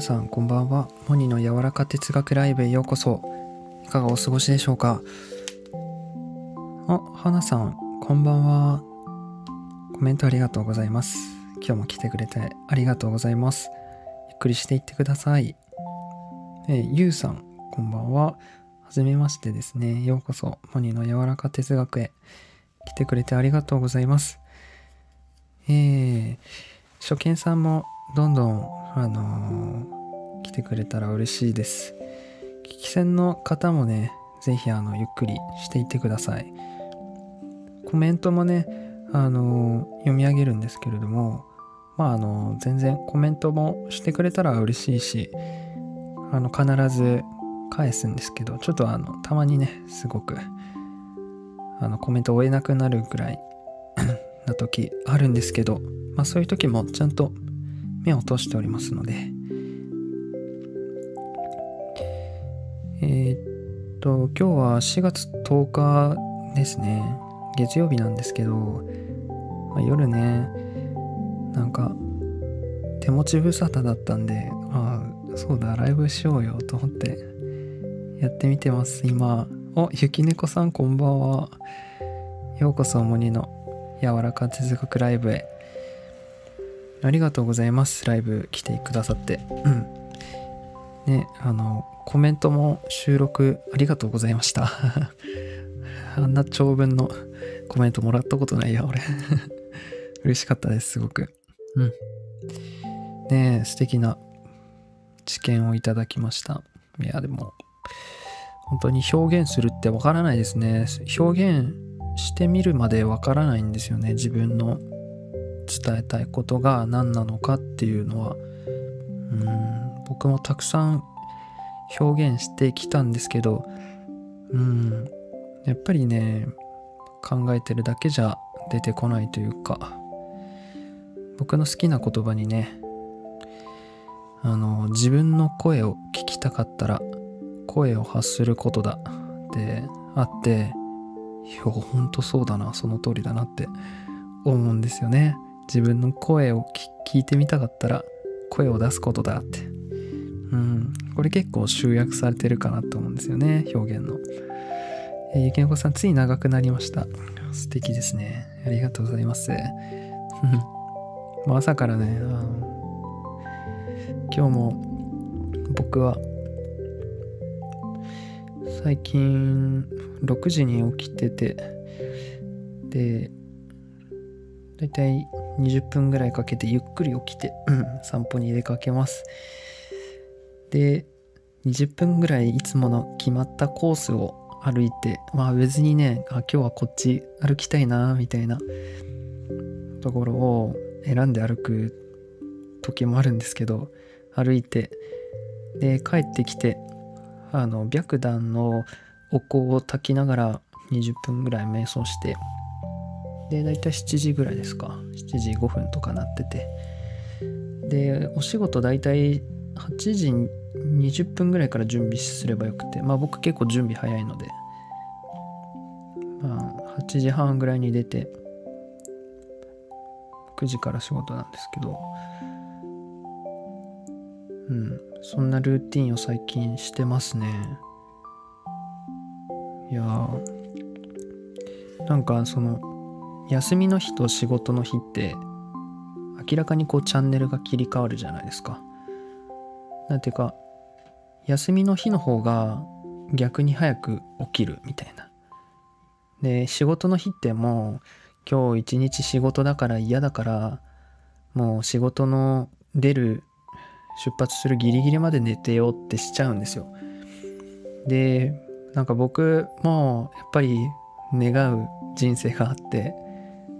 皆さんこんばんは。モニの柔らか哲学ライブへようこそ。いかがお過ごしでしょうか？あ花さんこんばんは。コメントありがとうございます。今日も来てくれてありがとうございます。ゆっくりしていってください。えゆうさんこんばんは。はじめましてですね。ようこそ。モニの柔らか哲学へ来てくれてありがとうございます。えー、初見さんもどんどんあの、来てくれたら嬉しいです。聞き戦の方もね、ぜひあの、ゆっくりしていってください。コメントもね、あの、読み上げるんですけれども、まああの全然コメントもしてくれたら嬉しいし、あの、必ず返すんですけど、ちょっとあの、たまにね、すごく、あの、コメントを追えなくなるぐらい な時あるんですけど、まあそういう時もちゃんと目を通しておりますので、えー、っと、今日は4月10日ですね。月曜日なんですけど、まあ、夜ね、なんか、手持ち無沙汰だったんで、ああ、そうだ、ライブしようよと思って、やってみてます、今。お、ゆきねこさんこんばんは。ようこそ、モニの柔らか哲学ライブへ。ありがとうございます。ライブ来てくださって。うん。ね、あの、コメントも収録ありがとうございました。あんな長文のコメントもらったことないや、俺。嬉しかったです、すごく。うん。ねえ素敵な知見をいただきました。いや、でも、本当に表現するってわからないですね。表現してみるまでわからないんですよね。自分の伝えたいことが何なのかっていうのはうん僕もたくさん表現してきたんですけどうんやっぱりね考えてるだけじゃ出てこないというか僕の好きな言葉にねあの自分の声を聞きたかったら声を発することだってあっていやほんとそうだなその通りだなって思うんですよね自分の声を聞いてみたかったら声を出すことだって。うん。これ結構集約されてるかなと思うんですよね。表現の。えー、ゆきのこさん、つい長くなりました。素敵ですね。ありがとうございます。もう朝からね、今日も僕は最近6時に起きてて、で、だいたい20分ぐらいかけてゆっくり起きて、散歩に出かけます。で、20分ぐらいいつもの決まったコースを歩いて、まあ別にね、あ、今日はこっち歩きたいな、みたいなところを選んで歩く時もあるんですけど、歩いて、で、帰ってきて、あの、白檀のお香を焚きながら20分ぐらい瞑想して、で、だいたい7時ぐらいですか。7時5分とかなってて。で、お仕事だいたい8時20分ぐらいから準備すればよくて、まあ僕結構準備早いので、まあ8時半ぐらいに出て、9時から仕事なんですけど、うん、そんなルーティンを最近してますね。いやー、なんかその、休みの日と仕事の日って明らかにこうチャンネルが切り替わるじゃないですか。なんていうか休みの日の方が逆に早く起きるみたいな。で仕事の日ってもう今日一日仕事だから嫌だからもう仕事の出る出発するギリギリまで寝てよってしちゃうんですよ。でなんか僕もやっぱり願う人生があって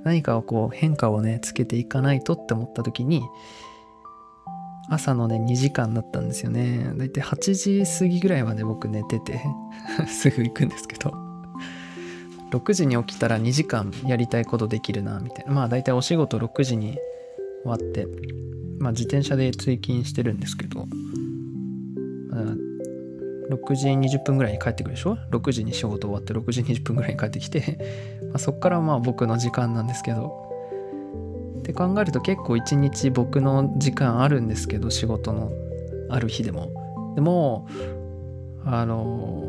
何かをこう変化をねつけていかないとって思った時に朝のね2時間だったんですよね。だいたい8時過ぎぐらいまで僕寝てて すぐ行くんですけど。6時に起きたら2時間やりたいことできるなみたいな。まあだいたいお仕事6時に終わってまあ自転車で通勤してるんですけど、まあ、6時20分ぐらいに帰ってくるでしょ？6時に仕事終わって6時20分ぐらいに帰ってきて。まあそっからまあ僕の時間なんですけど。って考えると結構一日僕の時間あるんですけど仕事のある日でも。でも、あの、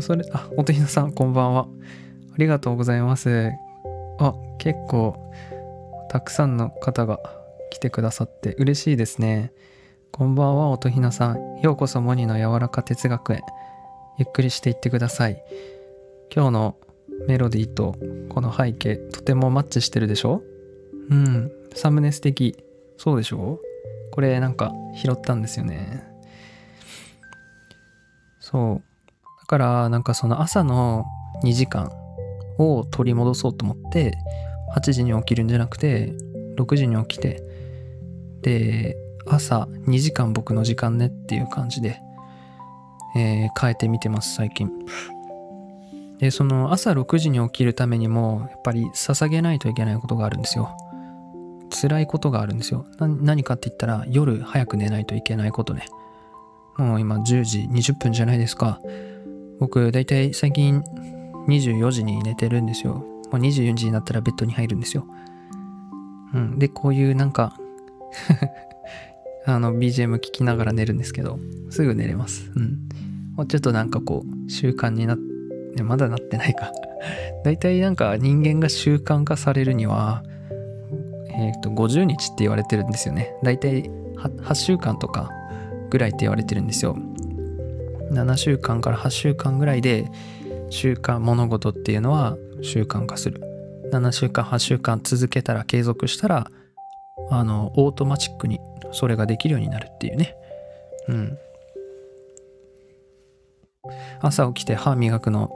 それ、あ、音ひなさん、こんばんは。ありがとうございます。あ、結構、たくさんの方が来てくださって嬉しいですね。こんばんは、音ひなさん。ようこそモニの柔らか哲学へ。ゆっくりしていってください。今日のメロディーとこの背景、とてもマッチしてるでしょ？うん、サムネ素敵。そうでしょ？これなんか拾ったんですよね。そう。だからなんかその朝の2時間を取り戻そうと思って8時に起きるんじゃなくて6時に起きてで朝2時間僕の時間ねっていう感じで、えー、変えてみてます最近でその朝6時に起きるためにもやっぱり捧げないといけないことがあるんですよ辛いことがあるんですよ。何かって言ったら夜早く寝ないといけないことね。もう今10時20分じゃないですか。僕だいたい最近24時に寝てるんですよ。もう24時になったらベッドに入るんですよ。うん、でこういうなんか あの BGM 聴きながら寝るんですけどすぐ寝れます。うん。もうちょっとなんかこう習慣になってまだなってないか。だいたいなんか人間が習慣化されるにはえっ、ー、と50日って言われてるんですよね。だいたい 8, 8週間とかぐらいって言われてるんですよ。7週間から8週間ぐらいで習慣物事っていうのは習慣化する。7週間8週間続けたら継続したらあのオートマチックにそれができるようになるっていうね。うん。朝起きて歯磨くの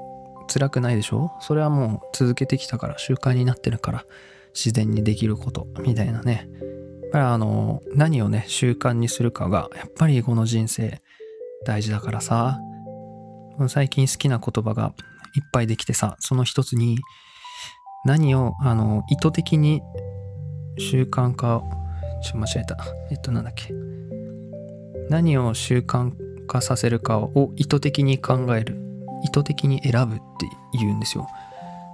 辛くないでしょ？それはもう続けてきたから習慣になってるから。自然にできることみたいなね。やっぱりあの何をね習慣にするかがやっぱりこの人生大事だからさ。最近好きな言葉がいっぱいできてさその一つに何をあの意図的に習慣化ちょっと間違えた。えっとなんだっけ。何を習慣化させるかを意図的に考える。意図的に選ぶって言うんですよ。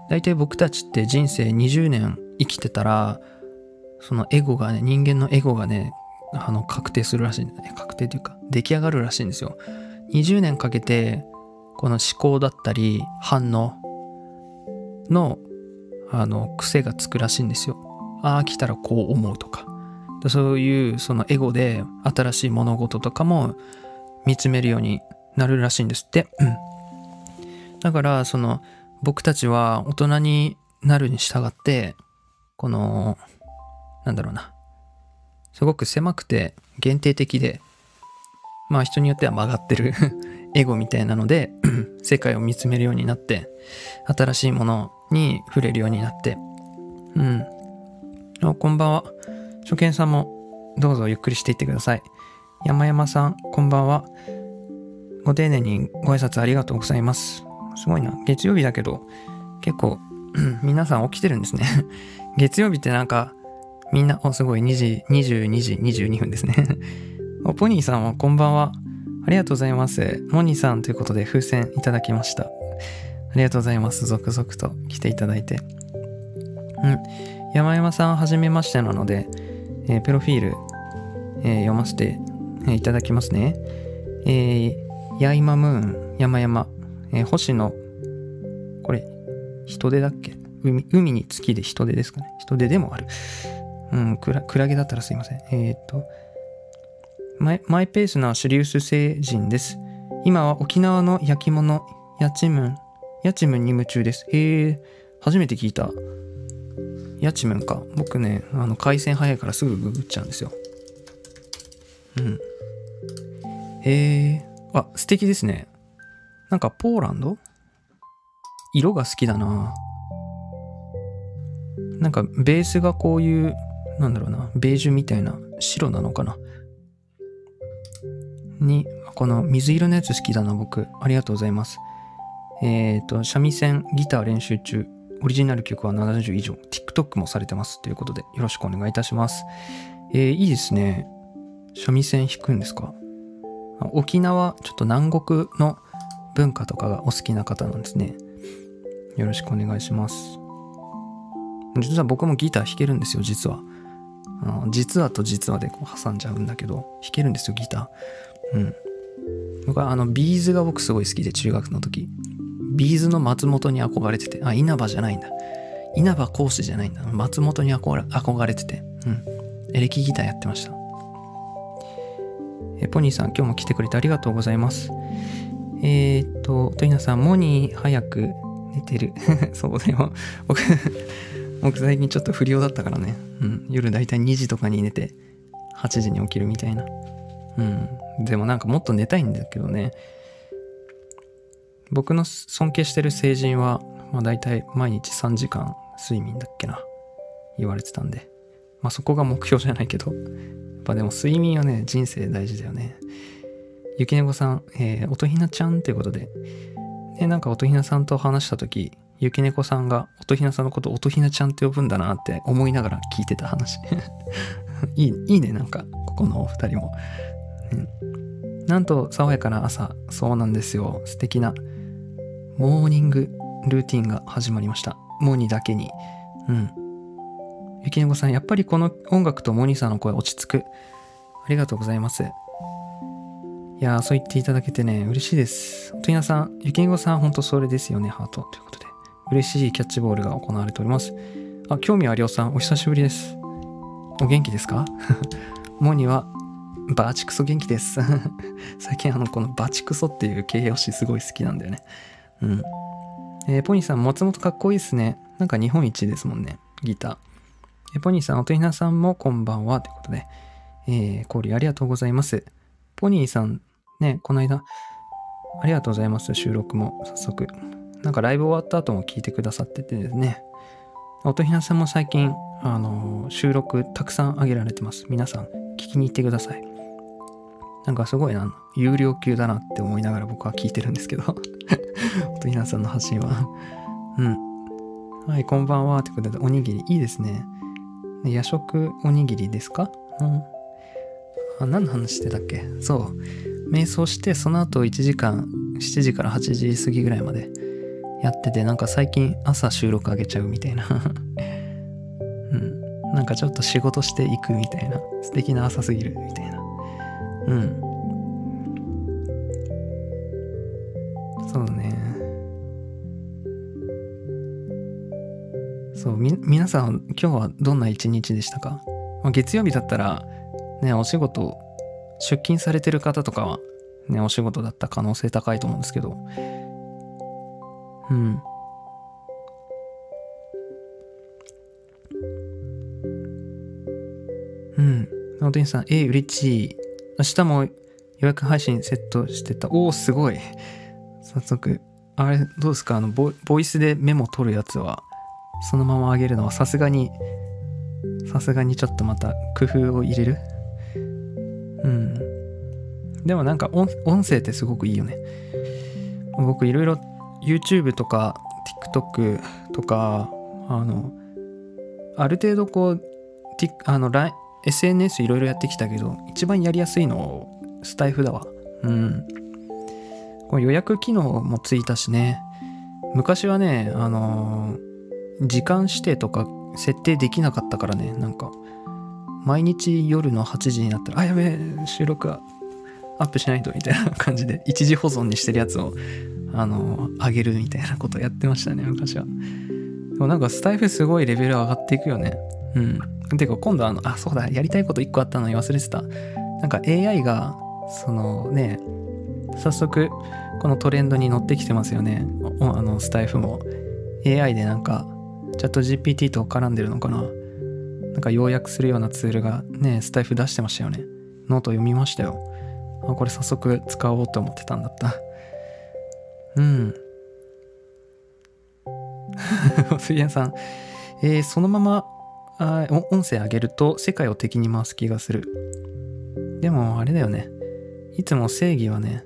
大体僕たちって人生20年生きてたらそのエゴがね人間のエゴがねあの確定するらしいんだね確定というか出来上がるらしいんですよ20年かけてこの思考だったり反応のあの癖がつくらしいんですよ。ああ来たらこう思うとかそういうそのエゴで新しい物事とかも見つめるようになるらしいんですって。だからその僕たちは大人になるに従ってこのなんだろうな。すごく狭くて限定的でまあ人によっては曲がってる エゴみたいなので 世界を見つめるようになって新しいものに触れるようになって。うん。あこんばんは。初見さんもどうぞゆっくりしていってください。山山さんこんばんは。ご丁寧にご挨拶ありがとうございます。すごいな。月曜日だけど結構 皆さん起きてるんですね。月曜日ってなんかみんな、お、すごい、2時、22時22分ですね お、ポニーさんはこんばんは。ありがとうございます。モニーさんということで風船いただきました。ありがとうございます。続々と来ていただいて。うん。山山さんはじめましてなので、えー、プロフィール、えー、読ませて、えー、いただきますね。えー、ヤイマムーン、山山、えー、星野、これ、人手だっけ？海海に月で人手ですかね。人手でもある。うん、クラクラゲだったらすいません。えっ、と、マイマイペースなシュリウス星人です。今は沖縄の焼き物、ヤチムン、ヤチムンに夢中です。へえ、初めて聞いた。ヤチムンか。僕ね、あの、回線早いからすぐググっちゃうんですよ。うん。へえ、あ、素敵ですね。なんかポーランド？色が好きだななんかベースがこういう、なんだろうな、ベージュみたいな白なのかな？に、この水色のやつ好きだな、僕。ありがとうございます。えっ、ー、と、三味線、ギター練習中。オリジナル曲は70以上。TikTok もされてます。ということで、よろしくお願いいたします。えー、いいですね。三味線弾くんですか？沖縄、ちょっと南国の文化とかがお好きな方なんですね。よろしくお願いします。実は僕もギター弾けるんですよ、実は。あの実話と実話でこう挟んじゃうんだけど、弾けるんですよ、ギター。うん。僕はあの、 B'z が僕すごい好きで、中学の時。 B'z の松本に憧れてて、あ、稲葉じゃないんだ。稲葉講師じゃないんだ。松本に憧れてて、うん。エレキギターやってました。えポニーさん、今日も来てくれてありがとうございます。えー、っと、トイナさん、モニー早く寝てる。そうだよ。僕僕最近ちょっと不良だったからね。うん。夜だいたい2時とかに寝て、8時に起きるみたいな。うん。でもなんかもっと寝たいんだけどね。僕の尊敬してる成人は、まあ大体毎日3時間睡眠だっけな。言われてたんで。まあそこが目標じゃないけど。やっぱでも睡眠はね、人生大事だよね。ゆきねこさん、えー、音ひなちゃんということで。で、なんか音ひなさんと話したとき、ゆきねこさんが音ひなさんのこと音ひなちゃんって呼ぶんだなって思いながら聞いてた話。いい、いいね、なんか、ここのお二人も。うん、なんと、爽やかな朝、そうなんですよ。素敵な、モーニングルーティンが始まりました。モーニーだけに。うん。ゆきねこさん、やっぱりこの音楽とモニーさんの声落ち着く。ありがとうございます。いやー、そう言っていただけてね、嬉しいです。とひなさん、ゆきねこさん、ほんとそれですよね、ハート。ということで。嬉しいキャッチボールが行われております。あ、興味ありおさん、お久しぶりです。お元気ですか？モニは、バチクソ元気です。最近あの、このバチクソっていう形容詞すごい好きなんだよね。うん。えー、ポニーさん、松本かっこいいっすね。なんか日本一ですもんね、ギター。えー、ポニーさん、おとひなさんもこんばんは。ということで、えー、交流ありがとうございます。ポニーさん、ね、この間、ありがとうございます。収録も早速。なんかライブ終わった後も聞いてくださっててですね。音ひなさんも最近、あの、収録たくさん上げられてます。皆さん、聞きに行ってください。なんかすごいな、有料級だなって思いながら僕は聞いてるんですけど 音ひなさんの発信はうん。はい、こんばんは。ってことで、おにぎり、いいですね。夜食おにぎりですか？うん。あ、何の話してたっけ？そう。瞑想して、その後1時間、7時から8時過ぎぐらいまでやってて、なんか最近朝収録あげちゃうみたいな うん。なんかちょっと仕事していくみたいな。素敵な朝すぎるみたいな。うん。そうね。そう、み、皆さん、今日はどんな一日でしたか、まあ、月曜日だったら、ね、お仕事、出勤されてる方とかは、ね、お仕事だった可能性高いと思うんですけど、うん。うん。おてんさん、え、嬉しい。明日も予約配信セットしてた。おお、すごい。早速。あれ、どうですか？あのボ、ボイスでメモ取るやつは、そのまま上げるのはさすがに、さすがにちょっとまた工夫を入れる？うん。でもなんか音音声ってすごくいいよね。僕いろいろ YouTube とか TikTok とか、あの、ある程度こう、あの、SNS いろいろやってきたけど、一番やりやすいのスタイフだわ。うん。この予約機能もついたしね。昔はね、あの、時間指定とか設定できなかったからね、なんか、毎日夜の8時になったら、あ、やべえ、収録アップしないと、みたいな感じで、一時保存にしてるやつを、あの、上げるみたいなことやってましたね、昔は。でもなんかスタイフすごいレベル上がっていくよね。うん。てか今度あの、あ、そうだ、やりたいこと1個あったのに忘れてた。なんか AI が、そのね、早速、このトレンドに乗ってきてますよね。あの、スタイフも。AI でなんか、ChatGPT と絡んでるのかな。なんか要約するようなツールがね、スタエフ出してましたよね。ノート読みましたよ。あ、これ早速使おうと思ってたんだった。うん。水谷さん、えー、そのままあ音声上げると世界を敵に回す気がする。でもあれだよね。いつも正義はね、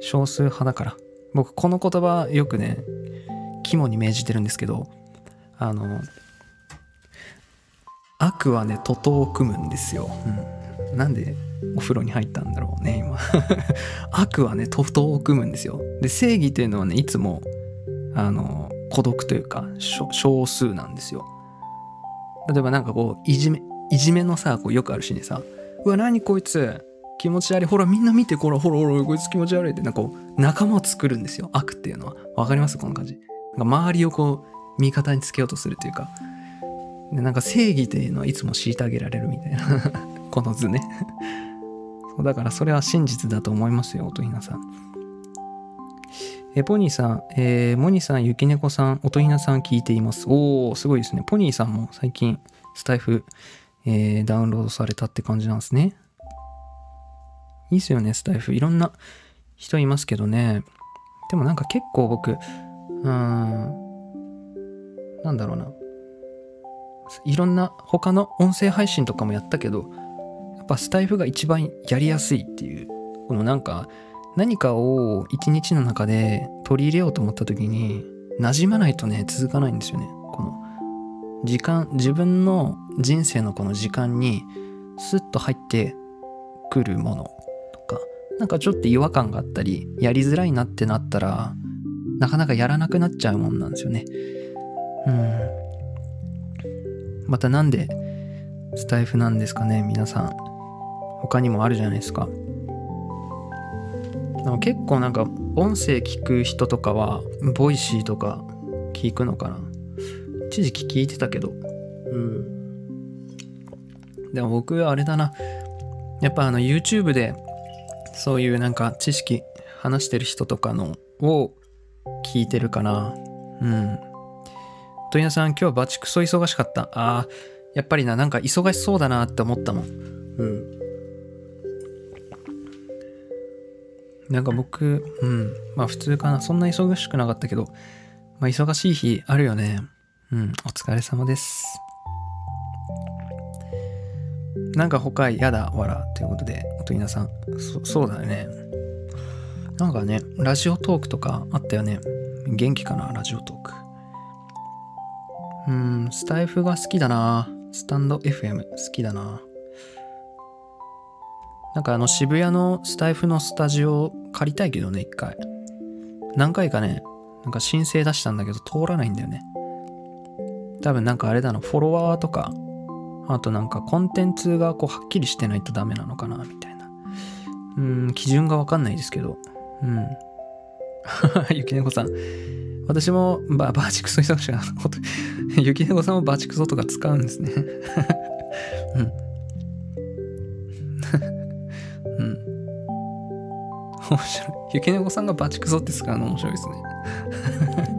少数派だから。僕この言葉よくね、肝に銘じてるんですけど、あの、悪はね、徒党を組むんですよ。うん。なんでお風呂に入ったんだろうね、今。悪はね、徒党を組むんですよ。で、正義っていうのはね、いつも、あの、孤独というか、少数なんですよ。例えばなんかこう、いじめ、いじめのさこうよくあるしねさうわ何こいつ気持ち悪いほらみんな見てこらほらほらこいつ気持ち悪いってなんかこう仲間を作るんですよ。悪っていうのは。わかります？この感じ。なんか周りをこう味方につけようとするというか。でなんか正義っていうのはいつも虐げられるみたいな。この図ね。だからそれは真実だと思いますよ音ひなさんえポニーさん、えー、モニさん、ゆきねこさん、音ひなさん聞いています。おー、すごいですね。ポニーさんも最近、スタイフ、えー、ダウンロードされたって感じなんですね。いいっすよね、スタイフ。いろんな人いますけどね。でもなんか結構僕、うーん、なんだろうな。いろんな他の音声配信とかもやったけど、ぱスタイフが一番やりやすいっていう、このなんか、何かを一日の中で取り入れようと思った時に、馴染まないとね、続かないんですよね。この、時間、自分の人生のこの時間に、スッと入ってくるものとか、なんかちょっと違和感があったり、やりづらいなってなったら、なかなかやらなくなっちゃうもんなんですよね。うん。またなんでスタイフなんですかね、皆さん。他にもあるじゃないですか。結構なんか音声聞く人とかは、 Voicy とか聞くのかな。一時期聞いてたけど。うん。でも僕はあれだな。やっぱあの YouTube でそういうなんか知識話してる人とかのを聞いてるかな。うん。問屋さん今日はバチクソ忙しかった。ああ、やっぱりな、なんか忙しそうだなって思ったもん。うん。なんか僕、うん。まあ普通かな。そんな忙しくなかったけど、まあ忙しい日あるよね。うん。お疲れ様です。なんか他やだ、わら。ということで、おといなさん。そ、そうだよね。なんかね、ラジオトークとかあったよね。元気かな、ラジオトーク。うん、スタイフが好きだな。スタンド FM 好きだな。なんかあの渋谷のスタイフのスタジオ借りたいけどね、一回。何回かね、なんか申請出したんだけど通らないんだよね。多分なんかあれだな、フォロワーとか、あとなんかコンテンツがこうはっきりしてないとダメなのかな、みたいな。うん、基準がわかんないですけど。うん。ゆきねこさん。私もババーチクソ忙しくなゆきねこさんもバーチクソとか使うんですね。うん。面白い。ゆきねこさんがバチクソって使うの面白いですね。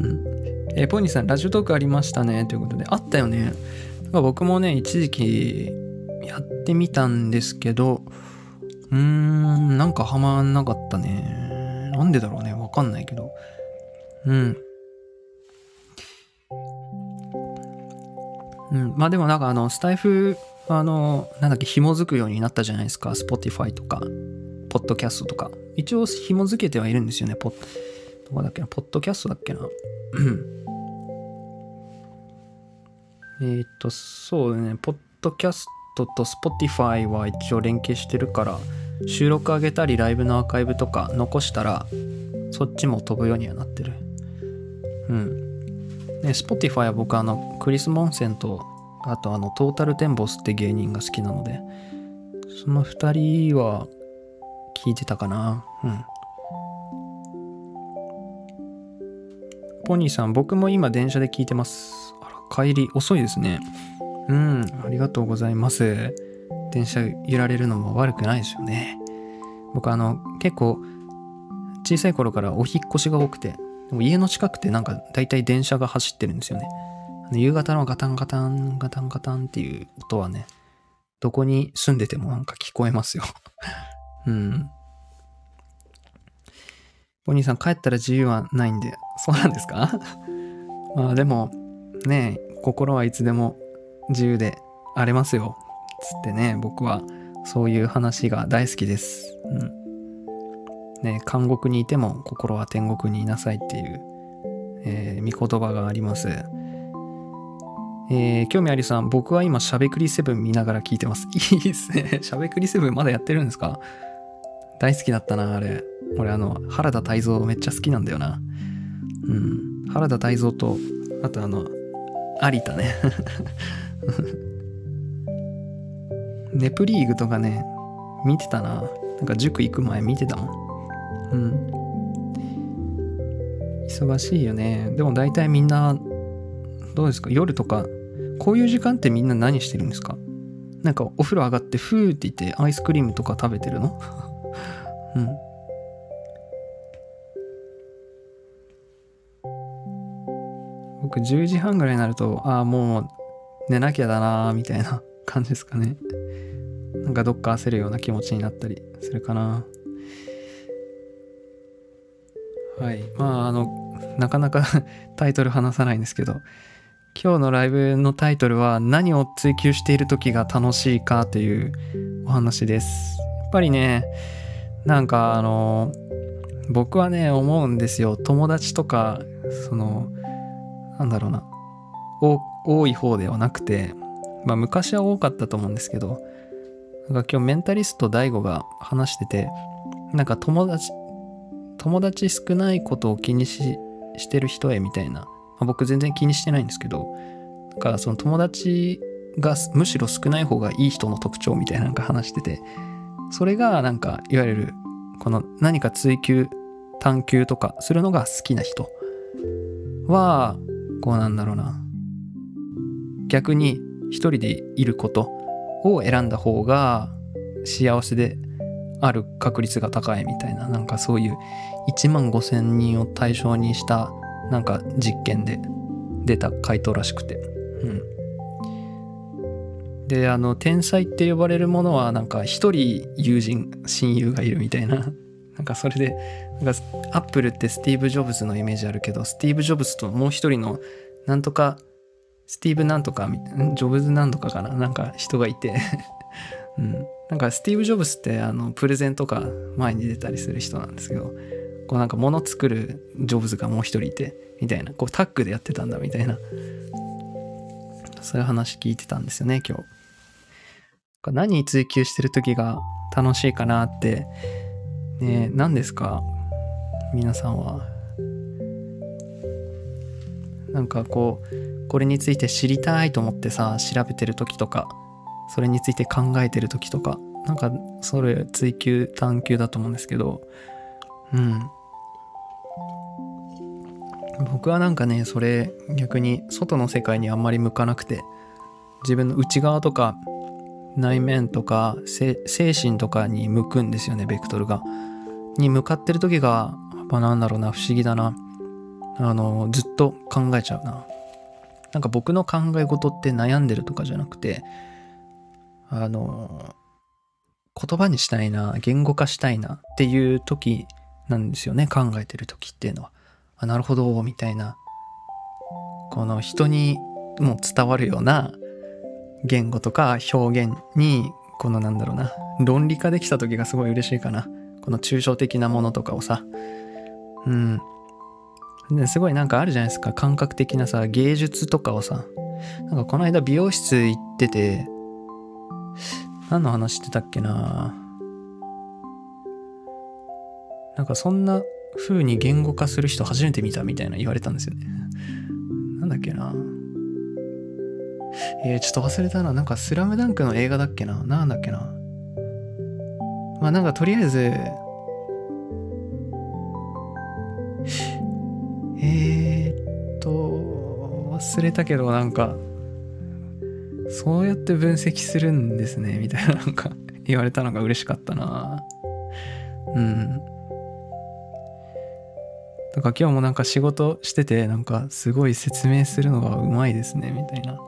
うん、えー、ポニーさん、ラジオトークありましたね。ということで、あったよね。僕もね、一時期やってみたんですけど、うーん、なんかハマんなかったね。なんでだろうね。わかんないけど。うん。うん。まあでもなんかあの、スタイフ、あの、なんだっけ、紐づくようになったじゃないですか。Spotify とか。ポッドキャストとか。一応紐付けてはいるんですよね。ポッ、どこだっけな、ポッドキャストだっけな？えっと、そうね、ポッドキャストと Spotify は一応連携してるから、収録上げたりライブのアーカイブとか残したら、そっちも飛ぶようにはなってる。うん。ね、Spotify は僕あの、クリス・モンセンと、あとあの、トータルテンボスって芸人が好きなので、その二人は聞いてたかな。うん。ポニーさん、僕も今電車で聞いてます。あら、帰り遅いですね。うん、ありがとうございます。電車揺られるのも悪くないですよね。僕あの、結構、小さい頃からお引越しが多くて、でも家の近くってなんか大体電車が走ってるんですよね。夕方のガタンガタン、ガタンガタンっていう音はね、どこに住んでてもなんか聞こえますようん。お兄さん帰ったら自由はないんで、そうなんですか？まあでも、ね心はいつでも自由であれますよ。つってね、僕はそういう話が大好きです。うん。ね監獄にいても心は天国にいなさいっていう、えー、御言葉があります。えー、興味ありさん、僕は今、しゃべくりセブン見ながら聞いてます。いいですね。しゃべくりセブンまだやってるんですか？大好きだったな、あれ。俺、あの、原田泰造めっちゃ好きなんだよな。うん。原田泰造と、あとあの、有田ね。ネプリーグとかね、見てたな。なんか塾行く前見てたもん。うん。忙しいよね。でも大体みんな、どうですか？夜とか、こういう時間ってみんな何してるんですか？なんかお風呂上がってふーって言ってアイスクリームとか食べてるの？うん。僕10時半ぐらいになると、ああ、もう寝なきゃだなーみたいな感じですかね。なんかどっか焦るような気持ちになったりするかな。はい。まあ、あの、なかなか タイトル話さないんですけど、今日のライブのタイトルは何を追求している時が楽しいかというお話です。やっぱりね、なんかあの、僕はね、思うんですよ。友達とか、その、なんだろうな、多い方ではなくて、まあ昔は多かったと思うんですけど、なんか今日メンタリスト DAIGO が話してて、なんか友達、友達少ないことを気にししてる人へみたいな、まあ、僕全然気にしてないんですけど、だからその友達がむしろ少ない方がいい人の特徴みたいななんか話してて、それがなんかいわゆるこの何か追求探求とかするのが好きな人はこうなんだろうな。逆に一人でいることを選んだ方が幸せである確率が高いみたいななんかそういう1万5,000人を対象にしたなんか実験で出た回答らしくて。うん。であの天才って呼ばれるものはなんか一人友人親友がいるみたいな。なんかそれでなんかアップルってスティーブ・ジョブズのイメージあるけどスティーブ・ジョブズともう一人のなんとかスティーブなんとかジョブズなんとかかな。なんか人がいて。うん、なんかスティーブ・ジョブズってあのプレゼンとか前に出たりする人なんですけどこうなんか物作るジョブズがもう一人いてみたいな。こうタッグでやってたんだみたいな。そういう話聞いてたんですよね今日。何追求してる時が楽しいかなってね何ですか？皆さんは。なんかこうこれについて知りたいと思ってさ調べてる時とかそれについて考えてる時とかなんかそれ追求探求だと思うんですけどうん。僕はなんかねそれ逆に外の世界にあんまり向かなくて自分の内側とか内面とか精神とかに向くんですよねベクトルが。に向かってる時がやっぱなんだろうな不思議だなあのずっと考えちゃうな。なんか僕の考え事って悩んでるとかじゃなくてあの言葉にしたいな言語化したいなっていう時なんですよね考えてる時っていうのは。あなるほどみたいなこの人にも伝わるような言語とか表現にこのなんだろうな論理化できた時がすごい嬉しいかな。この抽象的なものとかをさ。うん。すごいなんかあるじゃないですか。感覚的なさ芸術とかをさ。なんかこの間美容室行ってて何の話してたっけな。なんかそんな風に言語化する人初めて見たみたいな言われたんですよね。なんだっけな。えー、ちょっと忘れたな。なんかスラムダンクの映画だっけな？なんだっけな？まあなんかとりあえず、えー、っと、忘れたけどなんか、そうやって分析するんですね、みたいななんか言われたのが嬉しかったなうん。だか今日もなんか仕事してて、なんかすごい説明するのがうまいですね、みたいな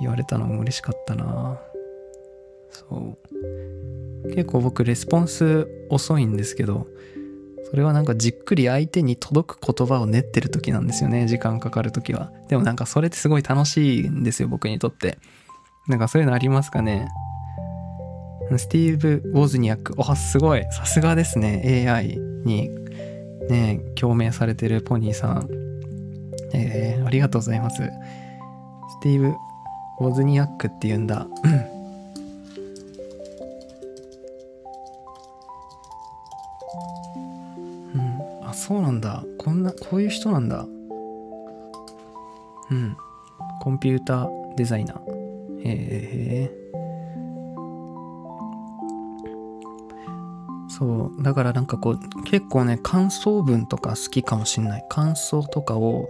言われたのも嬉しかったなそう。結構僕レスポンス遅いんですけど、それはなんかじっくり相手に届く言葉を練ってる時なんですよね。時間かかる時は。でもなんかそれってすごい楽しいんですよ、僕にとって。なんかそういうのありますかねスティーブ・ウォズニアック。あ、すごい。さすがですね。AI にね、共鳴されてるポニーさん。えー、ありがとうございます。スティーブ・ウォズニアックっていうんだ。うん。あそうなんだ。こんなこういう人なんだ。うん。コンピューターデザイナー。へえそう。だからなんかこう結構ね感想文とか好きかもしんない。感想とかを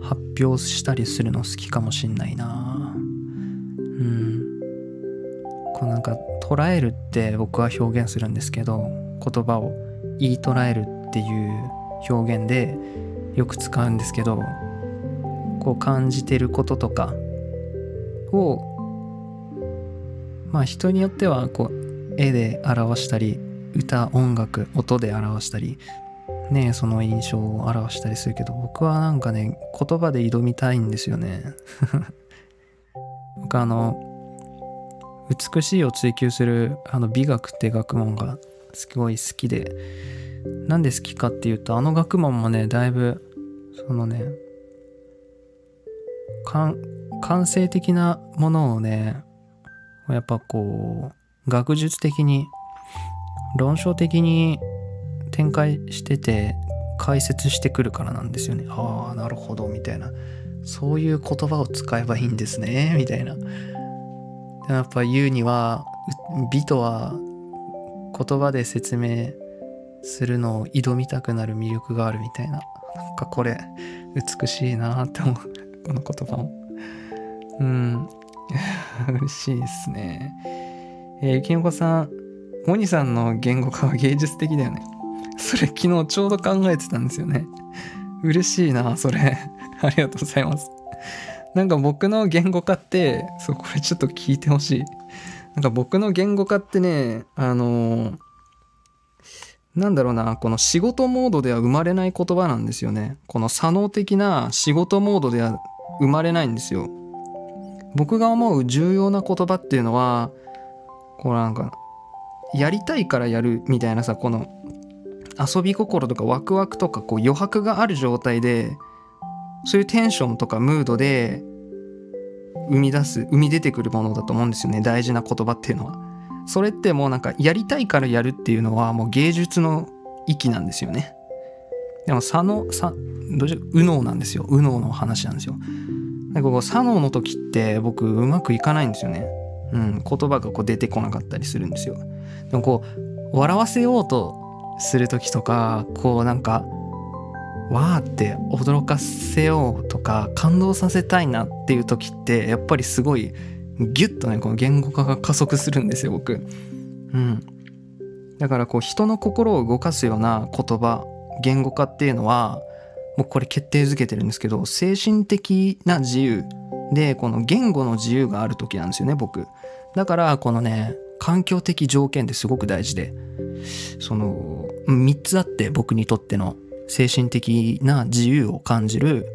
発表したりするの好きかもしんないな。こうなんか捉えるって僕は表現するんですけど言葉を言い捉えるっていう表現でよく使うんですけどこう感じてることとかをまあ人によってはこう絵で表したり歌音楽音で表したりねその印象を表したりするけど僕はなんかね言葉で挑みたいんですよね。僕あの美しいを追求するあの美学って学問がすごい好きで。なんで好きかっていうとあの学問もねだいぶそのね感性的なものをねやっぱこう学術的に論証的に展開してて解説してくるからなんですよね。ああなるほどみたいな。そういう言葉を使えばいいんですねみたいな。やっぱ言うには美とは言葉で説明するのを挑みたくなる魅力があるみたいな。なんかこれ美しいなって思うこの言葉も。うん。嬉しいですね。えー、ゆきのこさんモニさんの言語化は芸術的だよね。それ昨日ちょうど考えてたんですよね。嬉しいなそれ。ありがとうございます。なんか僕の言語化ってそうこれちょっと聞いてほしいなんか僕の言語化ってねあのーなんだろうな、この仕事モードでは生まれない言葉なんですよね。この左脳的な仕事モードでは生まれないんですよ。僕が思う重要な言葉っていうのは、こうなんか、やりたいからやるみたいなさ、この遊び心とかワクワクとかこう余白がある状態で、そういうテンションとかムードで生み出す、生み出てくるものだと思うんですよね。大事な言葉っていうのは。それってもうなんかやりたいからやるっていうのはもう芸術の域なんですよね。でも左脳、さ、どうしよう、右脳なんですよ。右脳の話なんですよ。なんかこう左脳の時って僕うまくいかないんですよね。うん、言葉がこう出てこなかったりするんですよ。でもこう、笑わせようとする時とか、こうなんか、わーって驚かせようとか感動させたいなっていう時ってやっぱりすごいギュッとねこの言語化が加速するんですよ僕。うん。だからこう人の心を動かすような言葉言語化っていうのはもうこれ決定づけてるんですけど精神的な自由でこの言語の自由がある時なんですよね僕。だからこのね環境的条件ってすごく大事でその3つあって僕にとっての。精神的な自由を感じる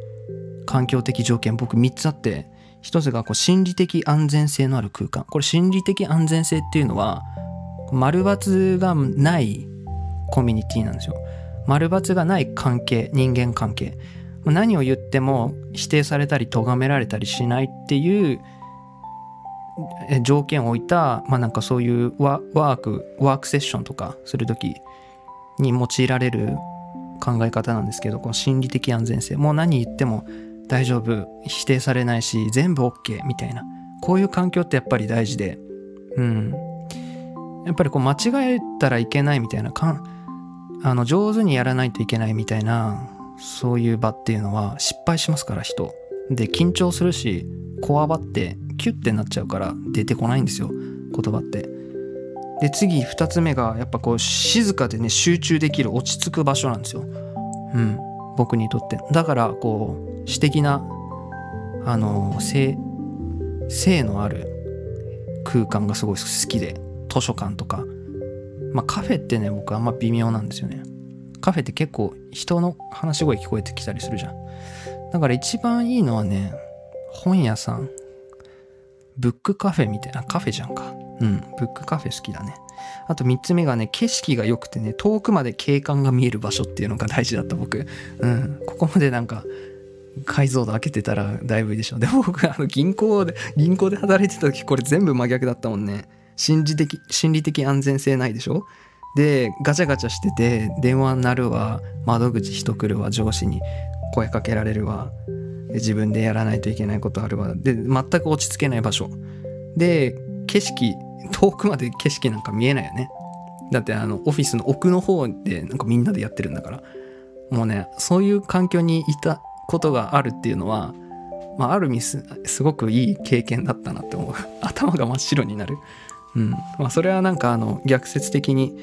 環境的条件僕3つあって一つがこう心理的安全性のある空間。これ心理的安全性っていうのは、丸抜がないコミュニティなんですよ。丸抜がない関係、人間関係。何を言っても否定されたり咎められたりしないっていう条件を置いた、まあなんかそういうワーク、ワークセッションとかするときに用いられる考え方なんですけど、この心理的安全性。もう何言っても大丈夫。否定されないし全部 OK みたいな。こういう環境ってやっぱり大事で。うん。やっぱりこう間違えたらいけないみたいな。かんあの上手にやらないといけないみたいな。そういう場っていうのは失敗しますから人。で緊張するしこわばってキュッてなっちゃうから出てこないんですよ。言葉って。で次2つ目がやっぱこう静かでね集中できる落ち着く場所なんですよ。うん。僕にとって。だからこう詩的なあの性性のある空間がすごい好きで図書館とか。まあカフェってね僕あんま微妙なんですよね。カフェって結構人の話し声聞こえてきたりするじゃん。だから一番いいのはね本屋さん。ブックカフェみたいなカフェじゃんか。うんブックカフェ好きだねあと3つ目がね景色が良くてね遠くまで景観が見える場所っていうのが大事だった僕うんここまでなんか解像度開けてたらだいぶいいでしょ。でも僕、あの、銀行で、銀行で働いてた時、これ全部真逆だったもんね。心理的、心理的安全性ないでしょ？で、ガチャガチャしてて、電話鳴るわ、窓口人来るわ、上司に声かけられるわ、自分でやらないといけないことあるわ、で、全く落ち着けない場所。で、景色、遠くまで景色なんか見えないよね。だってあのオフィスの奥の方でなんかみんなでやってるんだから。もうねそういう環境にいたことがあるっていうのは、まあ、ある意味すごくいい経験だったなって思う。頭が真っ白になる。うん。まあそれはなんかあの逆説的に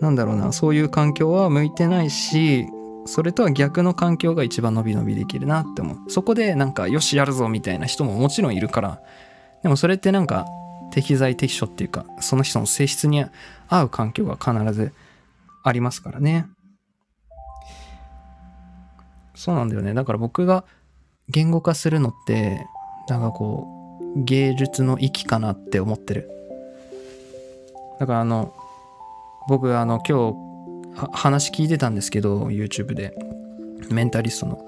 なんだろうなそういう環境は向いてないしそれとは逆の環境が一番伸び伸びできるなって思う。そこでなんかよしやるぞみたいな人ももちろんいるから。でもそれってなんか適材適所っていうかその人の性質に合う環境が必ずありますからね。そうなんだよね。だから僕が言語化するのってなんかこう芸術の域かなって思ってる。だからあの僕あの今日話聞いてたんですけど YouTube で。メンタリストの。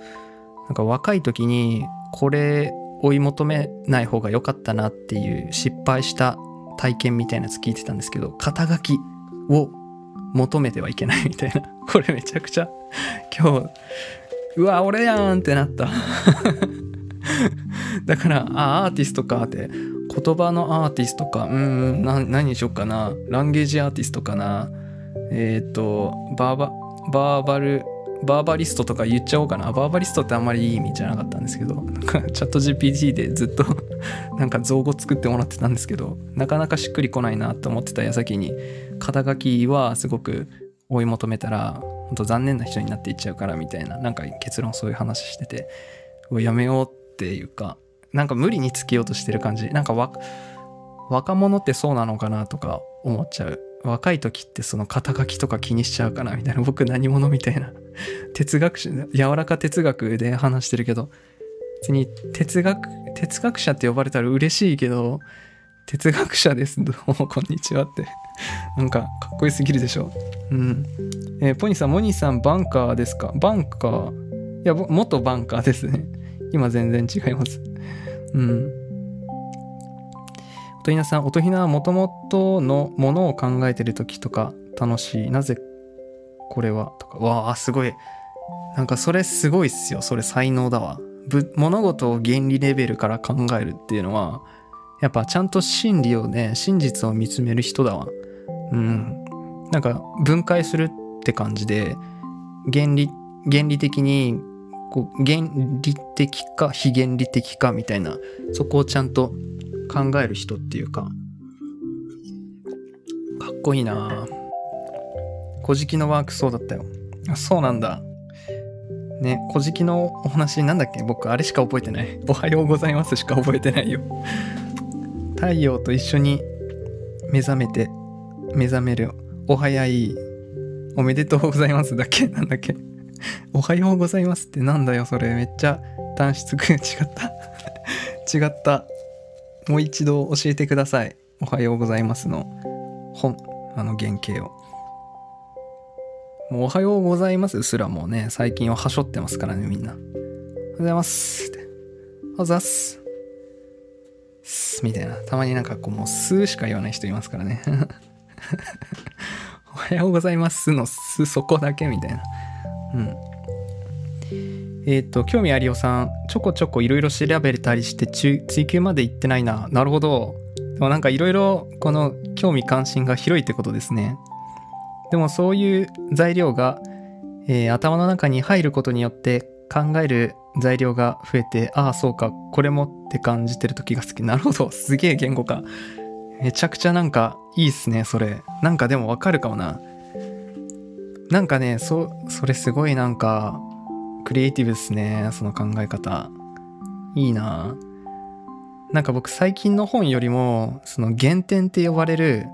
なんか若い時にこれ追い求めない方が良かったなっていう失敗した体験みたいなやつ聞いてたんですけど肩書きを求めてはいけないみたいな。これめちゃくちゃ今日うわ俺やんってなった。だからあアーティストかって。言葉のアーティストか。うん何にしよっかな。ランゲージアーティストかな。えっ、ー、とバーババーバルバーバリストとか言っちゃおうかな。バーバリストってあんまりいい意味じゃなかったんですけど。なんかチャット GPT でずっと なんか造語作ってもらってたんですけど。なかなかしっくりこないなと思ってた矢先に肩書きはすごく追い求めたら本当残念な人になっていっちゃうからみたいななんか結論そういう話してて。やめようっていうかなんか無理につけようとしてる感じ。なんか若者ってそうなのかなとか思っちゃう。若い時ってその肩書きとか気にしちゃうかなみたいな 僕何者みたいな。哲学者柔らか哲学で話してるけど別に哲学哲学者って呼ばれたら嬉しいけど哲学者です。どうもこんにちはって。なんかかっこよすぎるでしょ。うん。えー、ポニーさんモニーさんバンカーですか？バンカー？いや元バンカーですね。今全然違います。うん。音ひなさん、音ひなはもともとのものを考えてる時とか楽しい。なぜこれはとか、わあ、すごい。なんかそれすごいっすよ。それ才能だわ。物事を原理レベルから考えるっていうのは、やっぱちゃんと真理をね、真実を見つめる人だわ。うん。なんか分解するって感じで、原理、原理的に、こう、原理的か非原理的かみたいな、そこをちゃんと考える人っていうか、かっこいいな古事記のワークそうだったよ。そうなんだ。ね、古事記のお話なんだっけ？僕あれしか覚えてない。おはようございますしか覚えてないよ。太陽と一緒に目覚めて、目覚める。お早い。おめでとうございますだけなんだっけ？おはようございますってなんだよそれめっちゃ単質違った違ったもう一度教えてください。おはようございますの本、あの原型を。もうおはようございますすらもうね、最近ははしょってますからね、みんな。おはようございますって。おはようございます。みたいな。たまになんかこうもうすしか言わない人いますからね。おはようございますのすそこだけみたいな。うん。えっ、ー、と、興味ありおさん、ちょこちょこいろいろ調べたりして追求まで行ってないな。なるほど。でもなんかいろいろこの興味関心が広いってことですね。でもそういう材料が、えー、頭の中に入ることによって考える材料が増えて、ああ、そうか、これもって感じてる時が好き。なるほど。すげえ言語化。めちゃくちゃなんかいいっすね、それ。なんかでもわかるかもな。なんかね、そ、それすごいなんか、クリエイティブっすね、その考え方。いいななんか僕最近の本よりも、その原点って呼ばれる、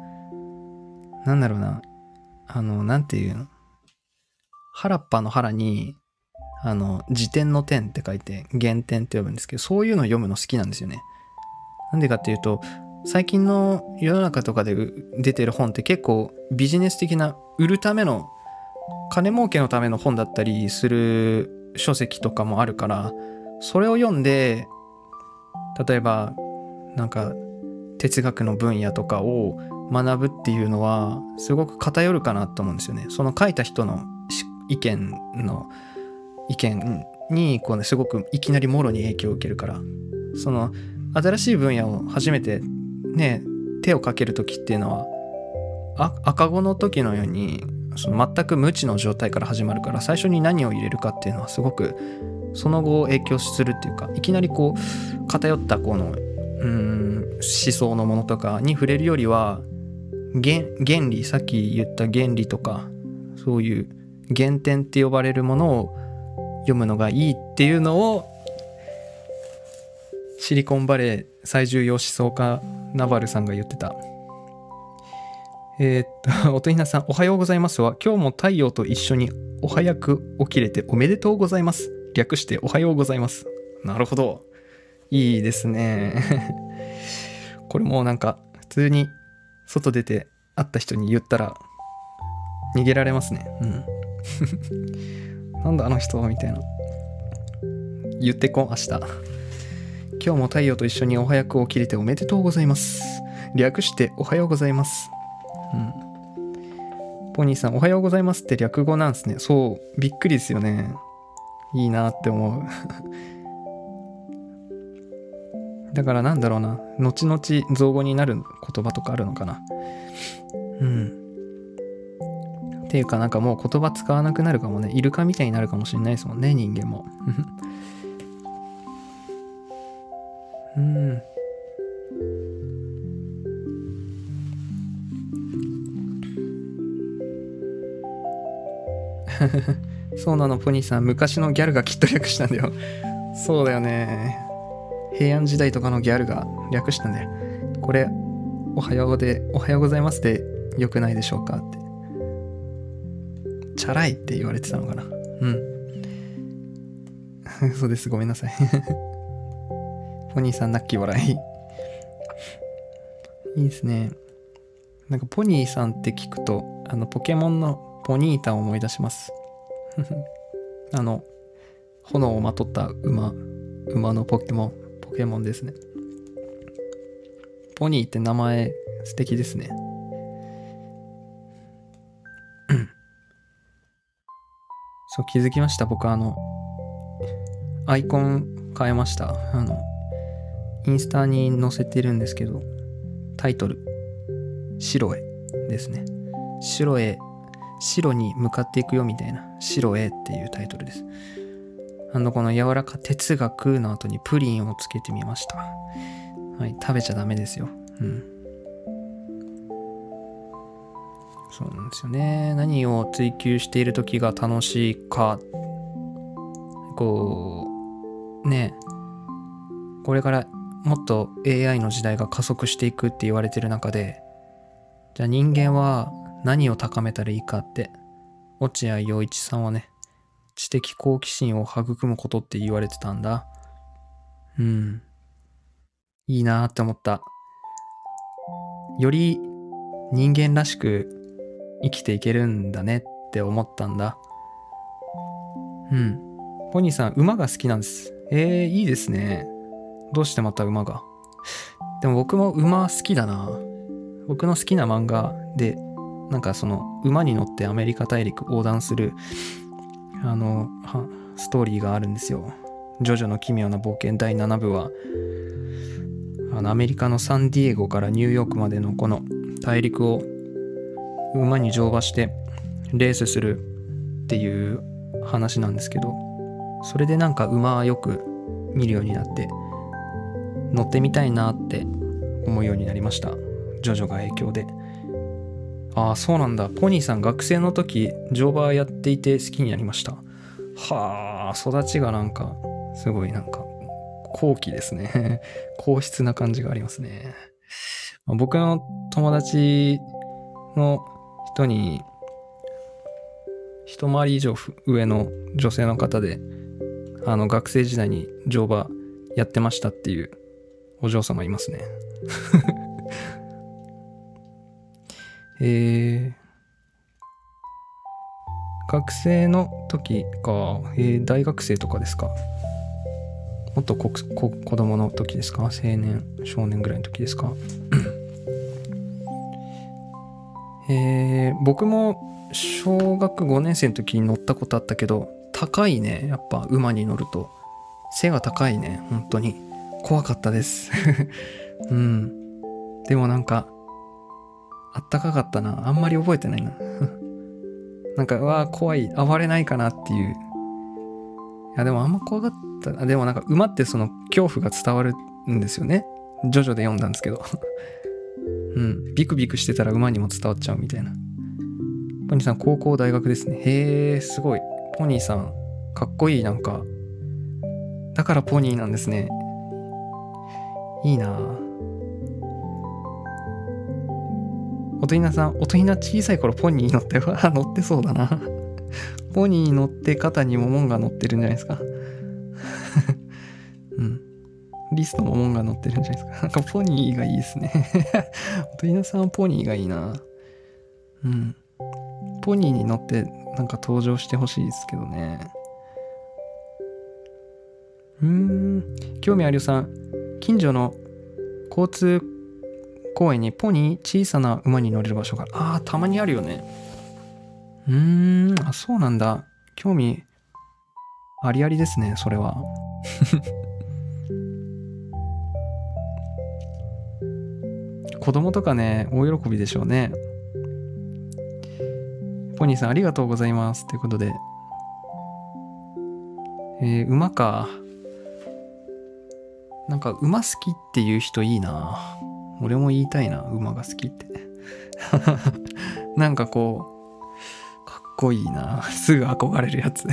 なんだろうな、あの、なんていうの？原っぱの原に、あの、辞典の点って書いて、原点って呼ぶんですけど、そういうのを読むの好きなんですよね。なんでかっていうと、最近の世の中とかで出てる本って結構ビジネス的な売るための金儲けのための本だったりする書籍とかもあるからそれを読んで例えばなんか哲学の分野とかを学ぶっていうのはすごく偏るかなと思うんですよね。その書いた人の意見の意見にこう、ね、すごくいきなりもろに影響を受けるからその新しい分野を初めてね手をかける時っていうのはあ赤子の時のようにその全く無知の状態から始まるから最初に何を入れるかっていうのはすごくその後影響するっていうかいきなりこう偏ったこのうん思想のものとかに触れるよりは原原理さっき言った原理とかそういう原点って呼ばれるものを読むのがいいっていうのをシリコンバレー最重要思想家ナバルさんが言ってた。えー、っと、音ひなさん、おはようございますは、今日も太陽と一緒にお早く起きれておめでとうございます。略しておはようございます。なるほど。いいですね。これもなんか、普通に外出て会った人に言ったら、逃げられますね。うん。なんだあの人みたいな。言ってこ、明日。今日も太陽と一緒にお早く起きれておめでとうございます。略しておはようございます。うん。ポニーさん、おはようございますって略語なんですね。そう、びっくりですよね。いいなって思う。だからなんだろうな。後々造語になる言葉とかあるのかな。うん。っていうかなんかもう言葉使わなくなるかもね。イルカみたいになるかもしれないですもんね、人間も。うん。そうなの、ポニーさん。昔のギャルがきっと略したんだよ。そうだよね。平安時代とかのギャルが略したんだよ。これ、おはようで、おはようございますでよくないでしょうかって。チャラいって言われてたのかな。うん。そうです。ごめんなさい。ポニーさん、ナッキー笑い。いいですね。なんかポニーさんって聞くと、あの、ポケモンのポニータを思い出します。あの、炎をまとった馬、馬のポケモン、ポケモンですね。ポニーって名前素敵ですね。そう、気づきました？僕あの、アイコン変えました。あの、インスタに載せてるんですけど、タイトル、白絵ですね。白絵白に向かっていくよみたいな白へっていうタイトルです。あのこの柔らか哲学の後にプリンをつけてみました。はい食べちゃダメですよ。うん。そうなんですよね。何を追求している時が楽しいか。こうね。これからもっと AI の時代が加速していくって言われてる中でじゃあ人間は何を高めたらいいかって、落合陽一さんはね、知的好奇心を育むことって言われてたんだ。うん。いいなーって思った。より人間らしく生きていけるんだねって思ったんだ。うん。ポニーさん、馬が好きなんです。えー、いいですね。どうしてまた馬が？でも僕も馬好きだな。僕の好きな漫画でなんかその馬に乗ってアメリカ大陸横断するあのストーリーがあるんですよ。ジョジョの奇妙な冒険第7部はあのアメリカのサンディエゴからニューヨークまでのこの大陸を馬に乗馬してレースするっていう話なんですけどそれでなんか馬はよく見るようになって乗ってみたいなって思うようになりましたジョジョが影響で。ああ、そうなんだ。ポニーさん学生の時、乗馬やっていて好きになりました。はあ、育ちがなんか、すごいなんか、高貴ですね。硬質な感じがありますね。僕の友達の人に、一回り以上上の女性の方で、あの、学生時代に乗馬やってましたっていうお嬢様いますね。えー、学生の時か、えー、大学生とかですかもっとここ子供の時ですか青年、少年ぐらいの時ですかえー、僕も小学5年生の時に乗ったことあったけど、高いね。やっぱ馬に乗ると。背が高いね。本当に。怖かったです。うん。でもなんか、あったかかったな。あんまり覚えてないな。なんか、うわー怖い。暴れないかなっていう。いや、でもあんま怖かった。でもなんか馬ってその恐怖が伝わるんですよね。ジョジョで読んだんですけど。うん。ビクビクしてたら馬にも伝わっちゃうみたいな。ポニーさん、高校大学ですね。へえ、すごい。ポニーさん、かっこいい、なんか。だからポニーなんですね。いいなおとひなさん、おとひな小さい頃ポニー乗って、わあ、乗ってそうだな。ポニーに乗って肩にモモンが乗ってるんじゃないですか。うん。リストもモンが乗ってるんじゃないですか。なんかポニーがいいですね。おとひなさんポニーがいいな。うん。ポニーに乗ってなんか登場してほしいですけどね。うーん。興味あるよさん。近所の交通公園にポニー小さな馬に乗れる場所がああ、たまにあるよね。うーん、あ、そうなんだ。興味ありありですね、それは。子供とかね、大喜びでしょうね。ポニーさんありがとうございます。ということで。えー、馬か。なんか馬好きっていう人いいな。俺も言いたいな、馬が好きって。なんかこう、かっこいいな。すぐ憧れるやつ。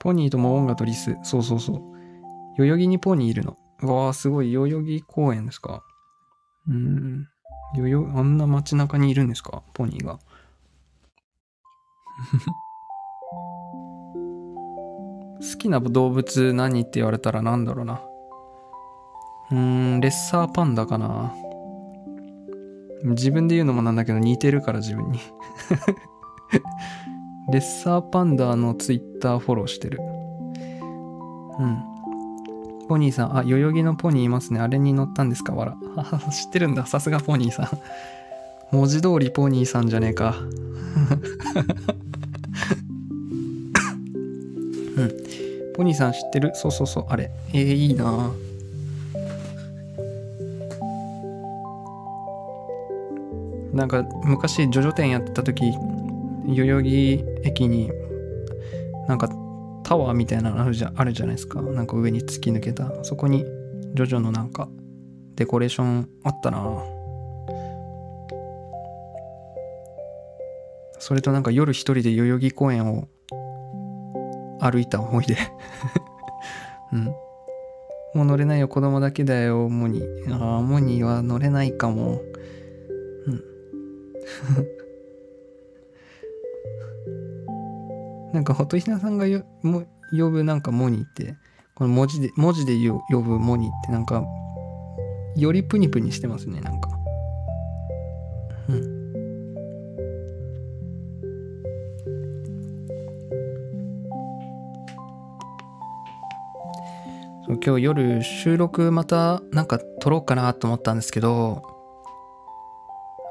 ポニーとモモンガとリス。そうそうそう。代々木にポニーいるの。わあ、すごい。代々木公園ですか？うん。代々あんな街中にいるんですか？ポニーが。好きな動物何って言われたらなんだろうな。うーん、レッサーパンダかな。自分で言うのもなんだけど似てるから自分に レッサーパンダのツイッターフォローしてる。うん。ポニーさん、あ、代々木のポニーいますね。あれに乗ったんですか？わら。知ってるんだ。さすがポニーさん。文字通りポニーさんじゃねえか。ポニーさん知ってる？そうそうそう。あれ。えー、いいな。なんか昔ジョジョ店やってた時代々木駅になんかタワーみたいなのあるじゃあるじゃないですか。なんか上に突き抜けた。そこにジョジョのなんかデコレーションあったな。それとなんか夜一人で代々木公園を歩いた思い出 うん。もう乗れないよ、子供だけだよ、モニー。ああ、モニーは乗れないかも。うん。なんか、ほとひなさんがよも呼ぶなんかモニーって、この文字で、文字で呼ぶモニーってなんか、よりプニプニしてますね、なんか。今日夜収録またなんか撮ろうかなと思ったんですけど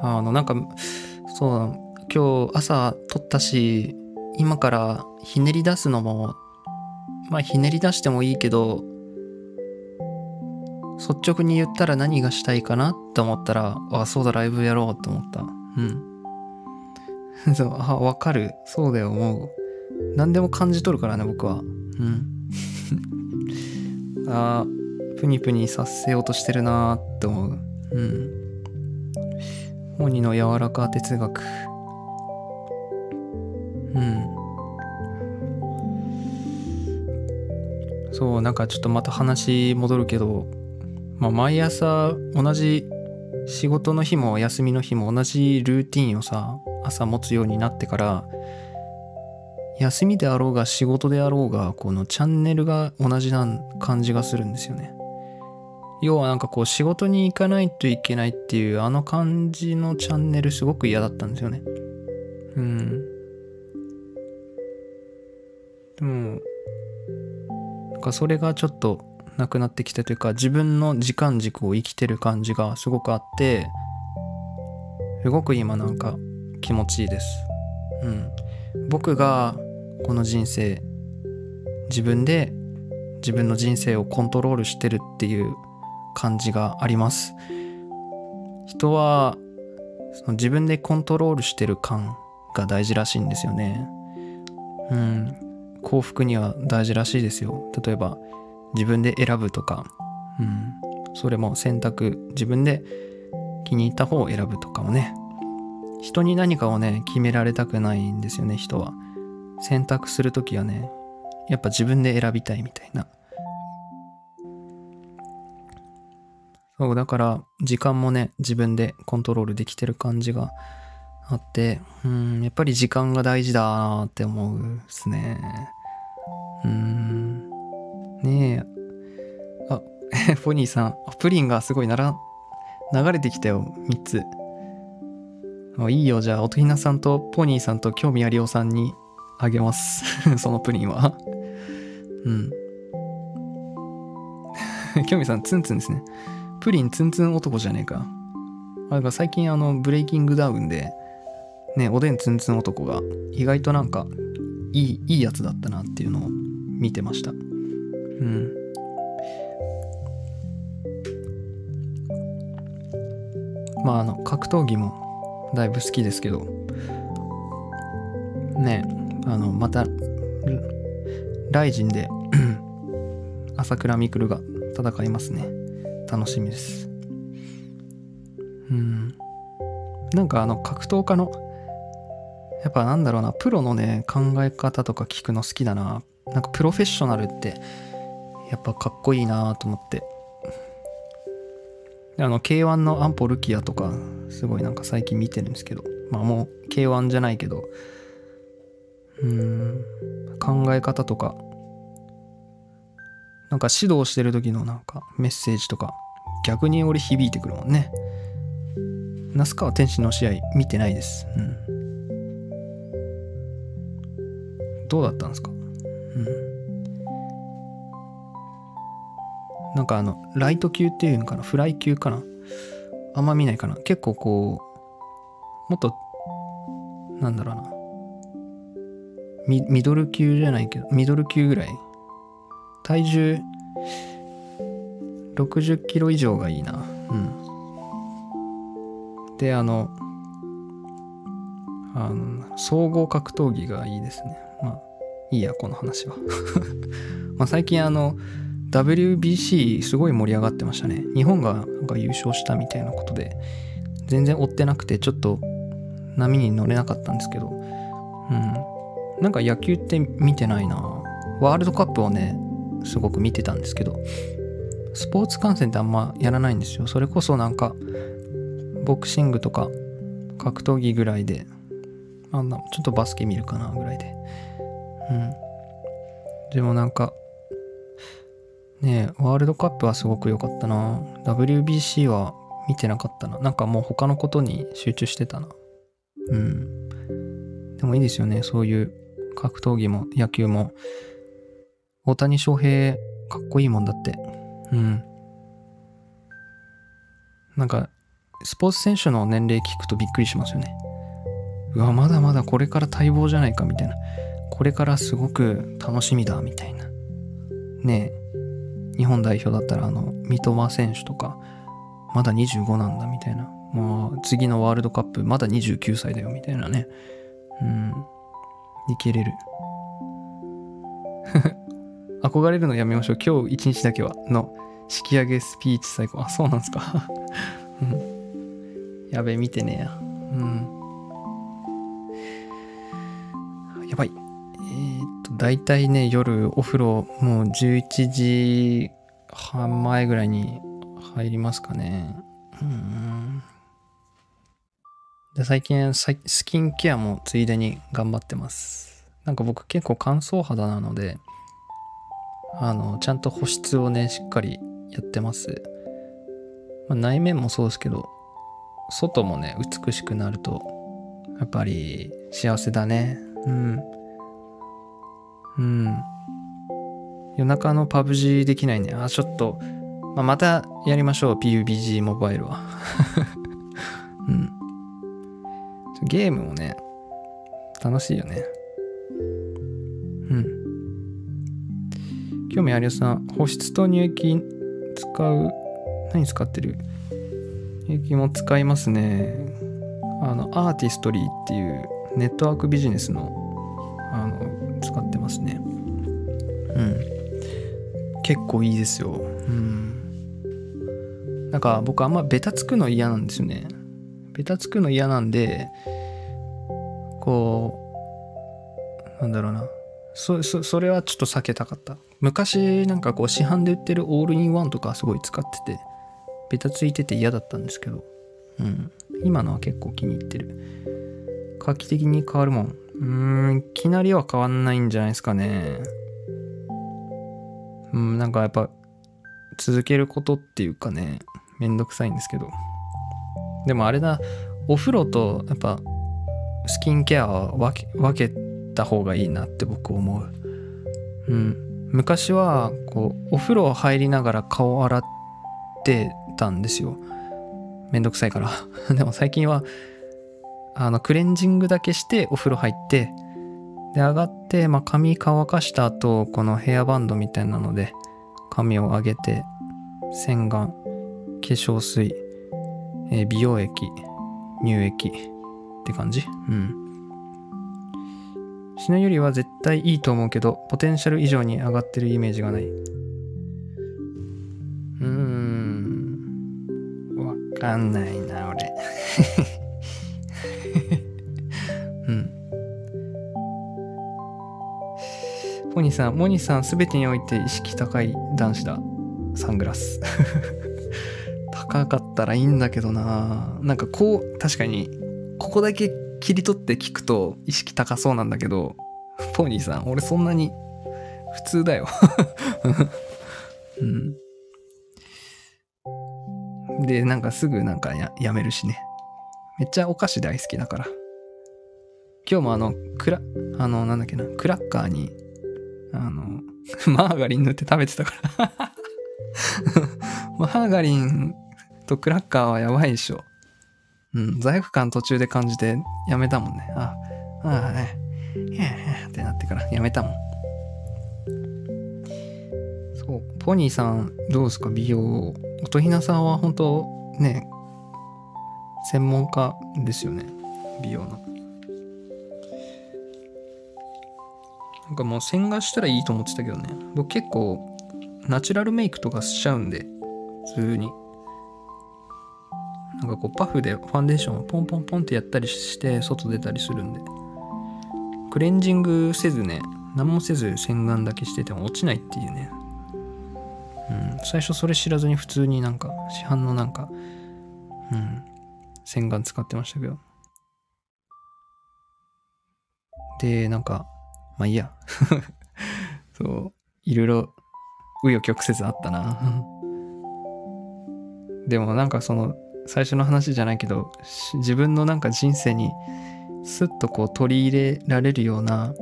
あのなんかそう今日朝撮ったし今からひねり出すのもまあひねり出してもいいけど率直に言ったら何がしたいかなって思ったらあそうだライブやろうと思った。うん。そうあわかる。そうだよもう。何でも感じ取るからね僕は。うん。あプニプニさせようとしてるなーって思う。うん。モニの柔らか哲学。うん。そうなんかちょっとまた話戻るけど、まあ、毎朝同じ仕事の日も休みの日も同じルーティンをさ朝持つようになってから休みであろうが仕事であろうがこのチャンネルが同じな感じがするんですよね。要はなんかこう仕事に行かないといけないっていうあの感じのチャンネルすごく嫌だったんですよね。うん。でもなんかそれがちょっとなくなってきたというか自分の時間軸を生きてる感じがすごくあってすごく今なんか気持ちいいです。うん。僕がこの人生自分で自分の人生をコントロールしてるっていう感じがあります。人はその自分でコントロールしてる感が大事らしいんですよね。うん。幸福には大事らしいですよ。例えば自分で選ぶとか。うん。それも選択。自分で気に入った方を選ぶとかもね。人に何かをね決められたくないんですよね人は。選択する時はねやっぱ自分で選びたいみたいな。そうだから時間もね自分でコントロールできてる感じがあってうんやっぱり時間が大事だなって思うですね。うん。ねえ。あ ポニーさんプリンがすごいなら流れてきたよ3つ。いいよ。じゃあ音ひなさんとポニーさんと興味ありおさんにあげます。そのプリンは。うん。興味さんツンツンですね。プリンツンツン男じゃねえか。あか最近あのブレイキングダウンでねおでんツンツン男が意外となんかいいいいやつだったなっていうのを見てました。うん。まああの格闘技もだいぶ好きですけど。ね。えあのまたライジンで 朝倉未来が戦いますね。楽しみです。うん。なんかあの格闘家のやっぱなんだろうなプロのね考え方とか聞くの好きだな。なんかプロフェッショナルってやっぱかっこいいなと思って。あの K1 のアンポルキアとかすごいなんか最近見てるんですけど。まあもう K1 じゃないけどうん。考え方とか。なんか指導してる時のなんかメッセージとか。逆に俺響いてくるもんね。那須川天心の試合見てないです。うん。どうだったんですか？うん。なんかあのライト級っていうのかな？フライ級かな？あんま見ないかな？結構こうもっとなんだろうな。ミドル級じゃないけどミドル級ぐらい。体重60キロ以上がいいな。うん。であのあの総合格闘技がいいですね。まあいいやこの話は。ま最近あの WBC すごい盛り上がってましたね。日本がなんか優勝したみたいなことで全然追ってなくてちょっと波に乗れなかったんですけどうん。なんか野球って見てないな。ワールドカップをねすごく見てたんですけどスポーツ観戦ってあんまやらないんですよ。それこそなんかボクシングとか格闘技ぐらいであんなちょっとバスケ見るかなぐらいで。うん。でもなんかねえワールドカップはすごく良かったな。WBC は見てなかったな。なんかもう他のことに集中してたな。うん。でもいいですよね。そういう格闘技も野球も大谷翔平かっこいいもんだって。うん。なんかスポーツ選手の年齢聞くとびっくりしますよね。うわまだまだこれから待望じゃないかみたいな。これからすごく楽しみだみたいな。ねえ。日本代表だったらあの三笘選手とかまだ25なんだみたいな。まあ次のワールドカップまだ29歳だよみたいなね。うん。いけれる。憧れるのやめましょう。今日一日だけは。の引き上げスピーチ最高。あそうなんですか。やべ見てねえや。うん。やばい。えー、っと大体ね夜お風呂もう11時半前ぐらいに入りますかね。うん。で最近スキンケアもついでに頑張ってます。なんか僕結構乾燥肌なのであのちゃんと保湿をねしっかりやってます、まあ、内面もそうですけど外もね美しくなるとやっぱり幸せだね。うん。うん。夜中のパブ G できないね。あちょっと、まあ、またやりましょう。PUBG モバイルは。うん。ゲームもね楽しいよねうん興味あるさん、保湿と乳液使う、何使ってる？乳液も使いますね。あの、アーティストリーっていうネットワークビジネスの、あの、使ってますね。うん。結構いいですよ。うん。なんか僕あんまベタつくの嫌なんですよね。ベタつくの嫌なんで、こう、なんだろうな。そ、そ、それはちょっと避けたかった。昔なんかこう市販で売ってるオールインワンとかすごい使ってて、ベタついてて嫌だったんですけど、うん。今のは結構気に入ってる。画期的に変わるもん。うん、いきなりは変わんないんじゃないですかね。うん、なんかやっぱ、続けることっていうかね、めんどくさいんですけど。でもあれだ、お風呂とやっぱ、スキンケアは分け分けた方がいいなって僕思う。うん。昔は、こう、お風呂入りながら顔洗ってたんですよ。めんどくさいから でも最近は、あの、クレンジングだけしてお風呂入って、で、上がって、まあ、髪乾かした後、このヘアバンドみたいなので、髪を上げて、洗顔、化粧水、えー、美容液、乳液って感じ？うん。しないよりは絶対いいと思うけど、ポテンシャル以上に上がってるイメージがない。うーん。わかんないな、俺。うん。ポニーさん、モニーさん、すべてにおいて意識高い男子だ。サングラス。高かったらいいんだけどななんかこう、確かに、ここだけ切り取って聞くと意識高そうなんだけど、ポニーさん、俺そんなに普通だよ うん。で、なんかすぐなんかややめるしね。めっちゃお菓子大好きだから。今日もあの、クラ、あの、なんだっけな、クラッカーに、あの、マーガリン塗って食べてたから マーガリンとクラッカーはやばいでしょ。うん、罪悪感途中で感じてやめたもんね。あ、ああ、ね。へへってなってからやめたもん。そう、ポニーさんどうですか？美容。音ひなさんは本当ね、専門家ですよね。美容の。なんかもう洗顔したらいいと思ってたけどね。僕結構ナチュラルメイクとかしちゃうんで、普通に。なんかこうパフでファンデーションをポンポンポンってやったりして外出たりするんで。クレンジングせずね何もせず洗顔だけしてても落ちないっていうね。うん最初それ知らずに普通になんか市販のなんかうん洗顔使ってましたけど。でなんかまあいいや。そういろいろ紆余曲折あったな。でもなんかその最初の話じゃないけど自分のなんか人生にスッとこう取り入れられるような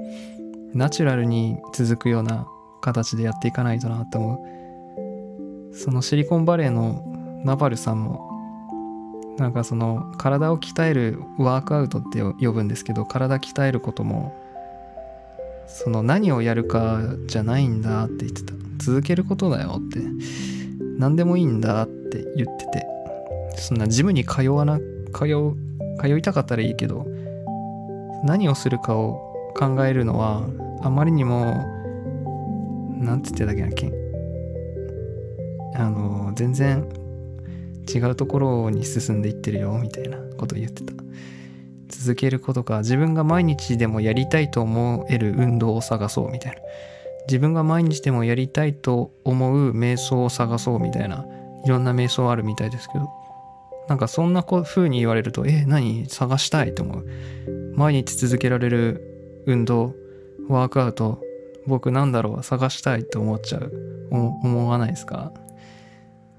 ナチュラルに続くような形でやっていかないとなと思う。そのシリコンバレーのナバルさんもなんかその体を鍛えるワークアウトって呼ぶんですけど体鍛えることもその何をやるかじゃないんだって言ってた。続けることだよって何でもいいんだって言ってて。そんなジムに通わな、通う、通いたかったらいいけど、何をするかを考えるのは、あまりにも、なんつってたっけな、けあの、全然違うところに進んでいってるよ、みたいなこと言ってた。続けることか、自分が毎日でもやりたいと思える運動を探そう、みたいな。自分が毎日でもやりたいと思う瞑想を探そうみたいな、いろんな瞑想あるみたいですけど、なんかそんな風に言われると、え、何？探したいと思う。毎日続けられる運動、ワークアウト、僕なんだろう？探したいと思っちゃう。思わないですか？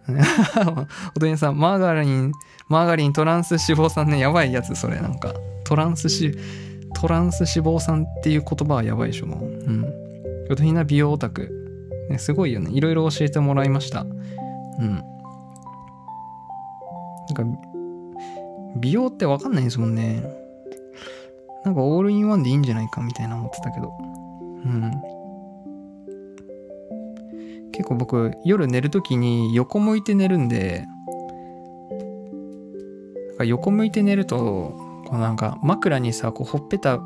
おとりさん、マーガリン、マーガリントランス脂肪酸ね、やばいやつ、それなんか。トランス脂、トランス脂肪酸っていう言葉はやばいでしょ、もう。うん。おとひな美容オタク。ね、すごいよね。いろいろ教えてもらいました。うん。なんか、美容ってわかんないですもんね。なんかオールインワンでいいんじゃないかみたいな思ってたけど。うん。結構僕夜寝る時に横向いて寝るんでなんか横向いて寝るとこうなんか枕にさこうほっぺた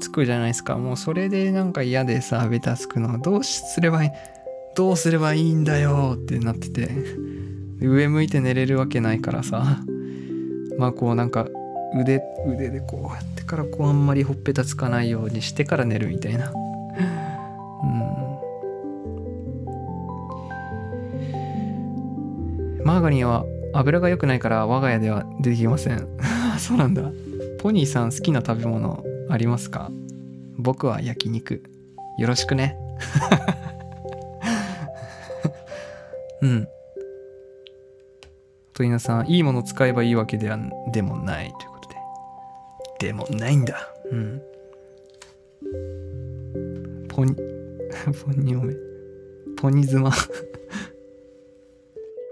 つくじゃないですかもうそれでなんか嫌でさベタつくのどうすればいいどうすればいいんだよってなってて上向いて寝れるわけないからさ。まあこうなんか腕腕でこうやってからこうあんまりほっぺたつかないようにしてから寝るみたいな。うん。マーガリンは油が良くないから我が家では出てきません。そうなんだ。ポニーさん好きな食べ物ありますか？僕は焼肉。よろしくね。うん。と稲さんいいもの使えばいいわけではでもないということで。でもないんだ。うん。ポニ ポニオメポニズマ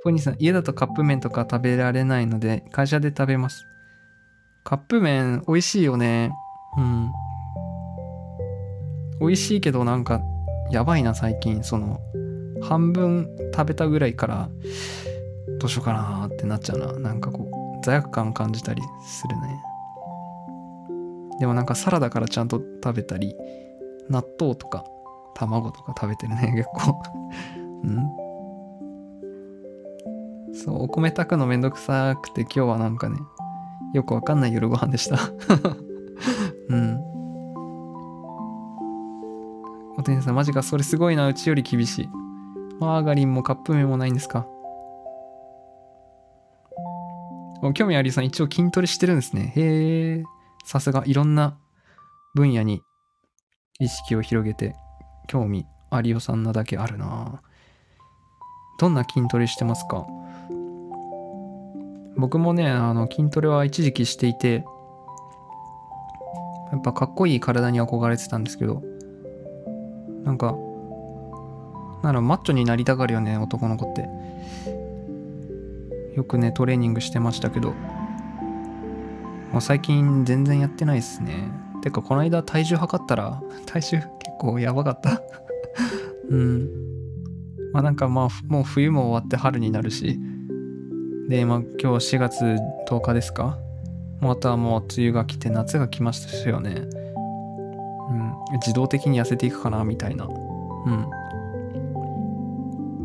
ポニーさん家だとカップ麺とか食べられないので会社で食べます。カップ麺美味しいよね。うん。美味しいけどなんかやばいな最近。その半分食べたぐらいからどうしようかなってなっちゃうな。なんかこう罪悪感感じたりするね。でもなんかサラダからちゃんと食べたり納豆とか卵とか食べてるね 結構。うん？そうお米炊くのめんどくさくて今日はなんかねよくわかんない夜ご飯でした。うん。お天さんマジかそれすごいな。うちより厳しい。マーガリンもカップ麺もないんですか？興味ありさん一応筋トレしてるんですね。へえ。さすがいろんな分野に意識を広げて興味ありおさんなだけあるなどんな筋トレしてますか？僕もね、あの筋トレは一時期していて、やっぱかっこいい体に憧れてたんですけど、なんか、ならマッチョになりたがるよね、男の子って。よくね、トレーニングしてましたけど、もう最近全然やってないっすね。てか、この間体重測ったら、体重結構やばかった うん。まあなんかまあ、もう冬も終わって春になるし、で、まあ今日4月10日ですか？またもう梅雨が来て夏が来ましたよね。うん。自動的に痩せていくかな、みたいな。うん。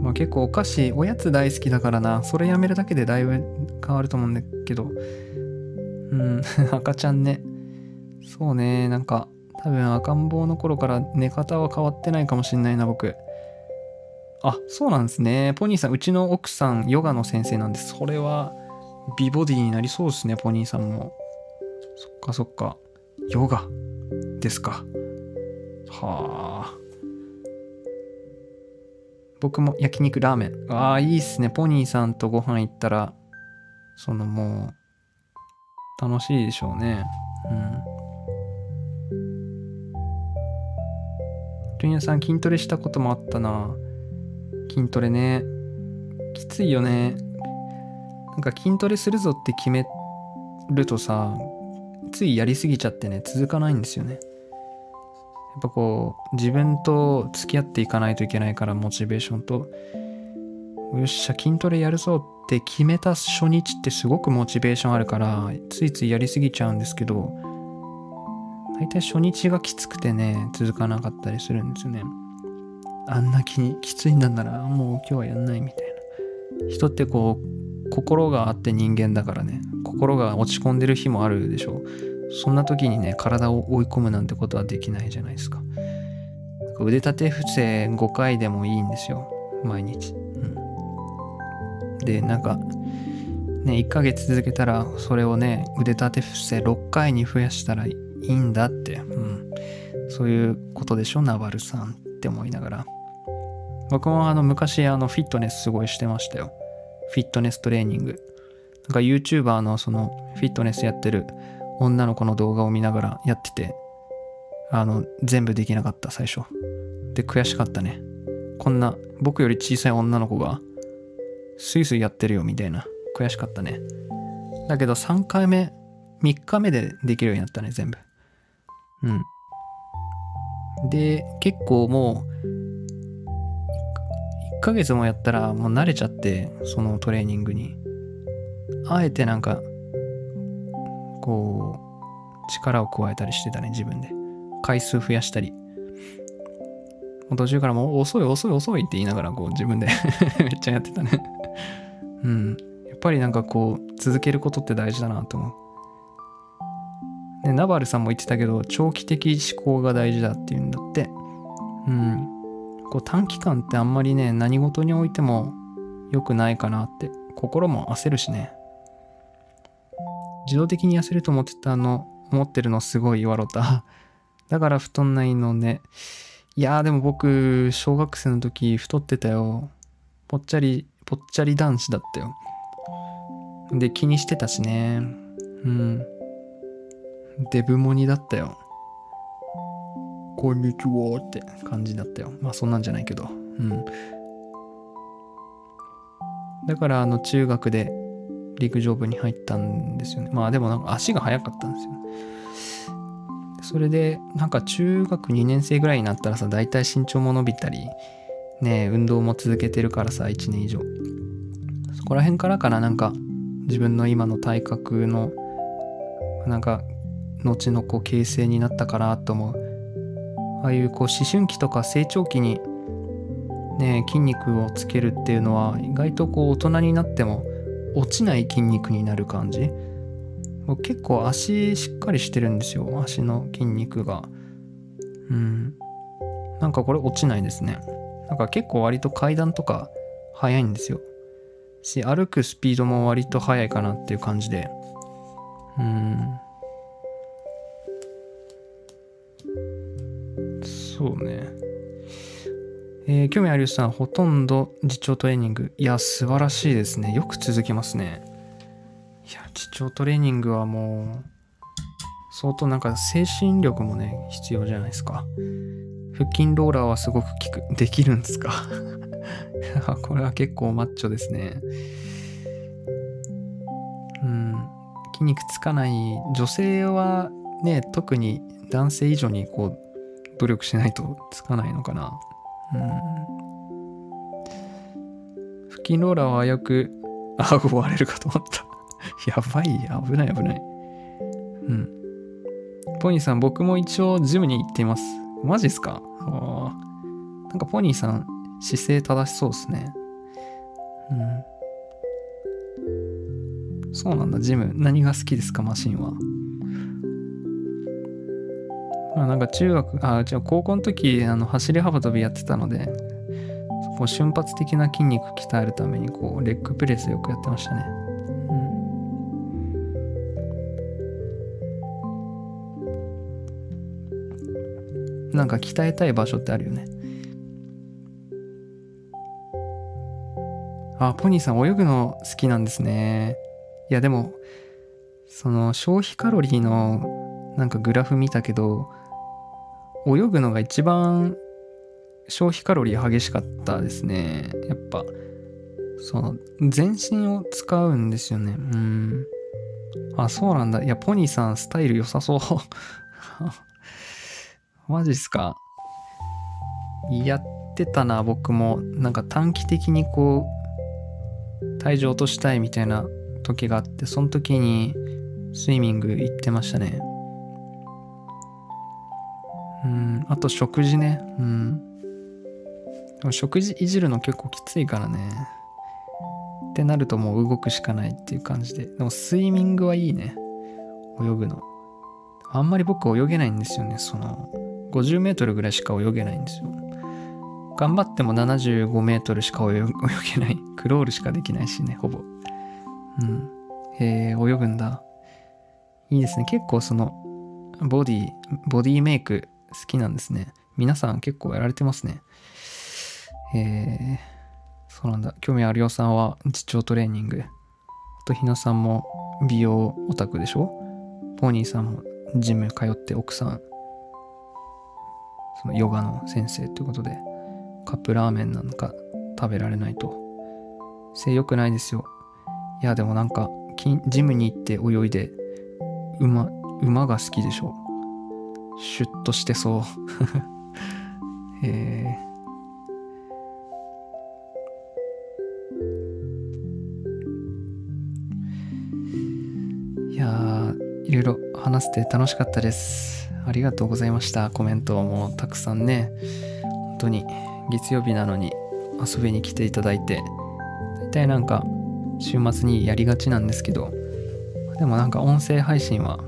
まあ結構お菓子、おやつ大好きだからな、それやめるだけでだいぶ変わると思うんだけど、うん、赤ちゃんね。そうね、なんか、多分赤ん坊の頃から寝方は変わってないかもしんないな、僕。あ、そうなんですね。ポニーさん、うちの奥さん、ヨガの先生なんです。それは、美ボディになりそうですね、ポニーさんも。そっかそっか。ヨガですか。はあ。僕も焼肉ラーメン。ああ、いいっすね。ポニーさんとご飯行ったら、そのもう、楽しいでしょうね。うん。ジュニアさん筋トレしたこともあったな。筋トレね。きついよね。なんか筋トレするぞって決めるとさ、ついやりすぎちゃってね、続かないんですよね。やっぱこう自分と付き合っていかないといけないからモチベーションと。よっしゃ筋トレやるぞって決めた初日ってすごくモチベーションあるからついついやりすぎちゃうんですけど大体初日がきつくてね続かなかったりするんですよね。あんなききついんだならもう今日はやんないみたいな。人ってこう心があって人間だからね。心が落ち込んでる日もあるでしょ。うそんな時にね、体を追い込むなんてことはできないじゃないですか。腕立て伏せ5回でもいいんですよ。毎日。うん、で、なんか、ね、1ヶ月続けたら、それをね、腕立て伏せ6回に増やしたらいいんだって。うん。そういうことでしょ、ナバルさんって思いながら。僕もあの昔あのフィットネスすごいしてましたよ。フィットネストレーニング。なんか YouTuber のそのフィットネスやってる女の子の動画を見ながらやってて、あの、全部できなかった、最初。で、悔しかったね。こんな、僕より小さい女の子が、スイスイやってるよ、みたいな。悔しかったね。だけど、3回目、3日目でできるようになったね、全部。うん。で、結構もう、1ヶ月もやったらもう慣れちゃってそのトレーニングにあえてなんかこう力を加えたりしてたね自分で。回数増やしたり。途中からもう遅い遅い遅いって言いながらこう自分で めっちゃやってたね。うん。やっぱりなんかこう続けることって大事だなと思う。でナバルさんも言ってたけど長期的思考が大事だっていうんだって。うん。こう短期間ってあんまりね何事においても良くないかなって。心も焦るしね。自動的に痩せると思ってたの思ってるのすごい笑った だから太んないのねいやーでも僕小学生の時太ってたよぽっちゃりぽっちゃり男子だったよで気にしてたしねうんデブモニだったよ。こんにちはって感じだったよ。まあそんなんじゃないけど。うん。だからあの中学で陸上部に入ったんですよね。まあでもなんか足が速かったんですよね。それでなんか中学2年生ぐらいになったらさ、大体身長も伸びたり、ね運動も続けてるからさ、1年以上。そこら辺からかな、なんか自分の今の体格のなんか後のこう形成になったかなと思うああいうこう思春期とか成長期にね筋肉をつけるっていうのは意外とこう大人になっても落ちない筋肉になる感じ？結構足しっかりしてるんですよ足の筋肉が。うん。なんかこれ落ちないですね。なんか結構割と階段とか速いんですよ。し歩くスピードも割と速いかなっていう感じで。うん。そうね。えー、興味ある人さん、ほとんど実調トレーニング。いや、素晴らしいですね。よく続けますね。いや、実調トレーニングはもう、相当なんか精神力もね、必要じゃないですか。腹筋ローラーはすごく効く。できるんですか？これは結構マッチョですね。うん。筋肉つかない女性はね、特に男性以上にこう努力しないとつかないのかな。うん。腹筋ローラーはよくあ顎割れるかと思った。やばい、危ない危ない。うん。ポニーさん、僕も一応ジムに行っています。マジっすか？なんかポニーさん、姿勢正しそうですね。うん。そうなんだ、ジム。何が好きですか、マシンは。まあ、なんか中学、あ、じゃあ高校の時、あの走り幅跳びやってたので、こう瞬発的な筋肉鍛えるために、こう、レッグプレスよくやってましたね。うん。なんか鍛えたい場所ってあるよね。あ、ポニーさん泳ぐの好きなんですね。いやでも、その消費カロリーのなんかグラフ見たけど、泳ぐのが一番消費カロリー激しかったですね。やっぱ、その、全身を使うんですよね。うん。あ、そうなんだ。いや、ポニーさん、スタイル良さそう。マジっすか。やってたな、僕も。なんか短期的にこう、体重落としたいみたいな時があって、その時にスイミング行ってましたね。うん、あと食事ね。うん。食事いじるの結構きついからね。ってなるともう動くしかないっていう感じで。でもスイミングはいいね。泳ぐの。あんまり僕泳げないんですよね。その、50メートルぐらいしか泳げないんですよ。頑張っても75メートルしか泳げない。クロールしかできないしね、ほぼ。うん。へえ、泳ぐんだ。いいですね。結構その、ボディ、ボディメイク好きなんですね。皆さん結構やられてますね。えー、そうなんだ。興味あるよさんは実調トレーニング。あとひなさんも美容オタクでしょ？ポニーさんもジム通って奥さん、そのヨガの先生ということで、カップラーメンなんか食べられないと。性良くないですよ。いや、でもなんか、ジムに行って泳いで、馬、馬が好きでしょ？シュッとしてそう えー。いやいろいろ話せて楽しかったです。ありがとうございました。コメントもたくさんね、本当に月曜日なのに遊びに来ていただいて、大体なんか週末にやりがちなんですけど、でもなんか音声配信は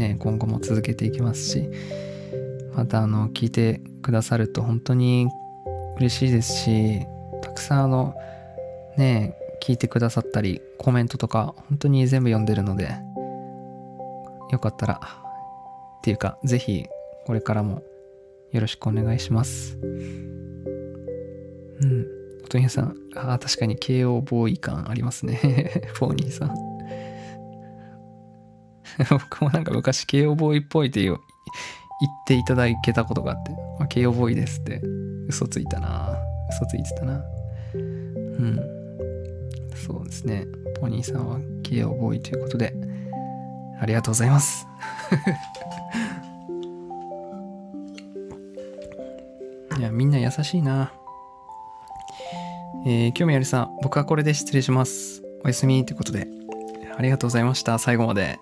ね、今後も続けていきますし、またあの、聞いてくださると本当に嬉しいですし、たくさんあの、ね、聞いてくださったり、コメントとか本当に全部読んでるので、よかったら、っていうか、ぜひこれからもよろしくお願いします。うん。おとにさん、ああ、確かに慶応ボーイ感ありますね。フォーニーさん。僕もなんか昔慶応ボーイっぽいっていう言っていただけたことがあって、あ、慶応ボーイですって嘘ついたな嘘ついてたな。うん。そうですね。ポニーさんは慶応ボーイということでありがとうございます。いやみんな優しいな。えー、興味あるさん僕はこれで失礼します。おやすみということでありがとうございました。最後まで。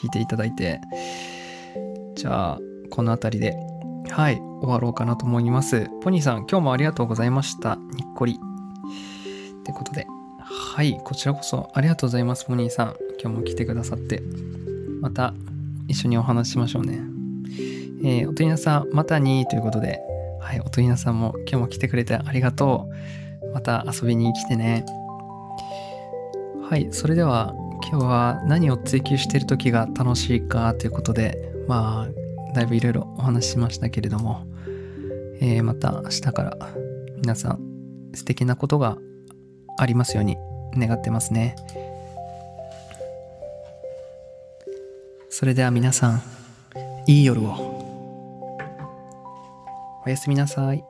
聞いていただいて。じゃあこの辺りではい終わろうかなと思います。ポニーさん今日もありがとうございました。にっこり。ってことではいこちらこそありがとうございますポニーさん。今日も来てくださって。また一緒にお話ししましょうね。えー、おとりなさんまたにということで。はいおとりなさんも今日も来てくれてありがとう。また遊びに来てね。はいそれでは今日は何を追求している時が楽しいかということでまあだいぶいろいろお話ししましたけれども、えー、また明日から皆さん素敵なことがありますように願ってますね。それでは皆さんいい夜を。おやすみなさい。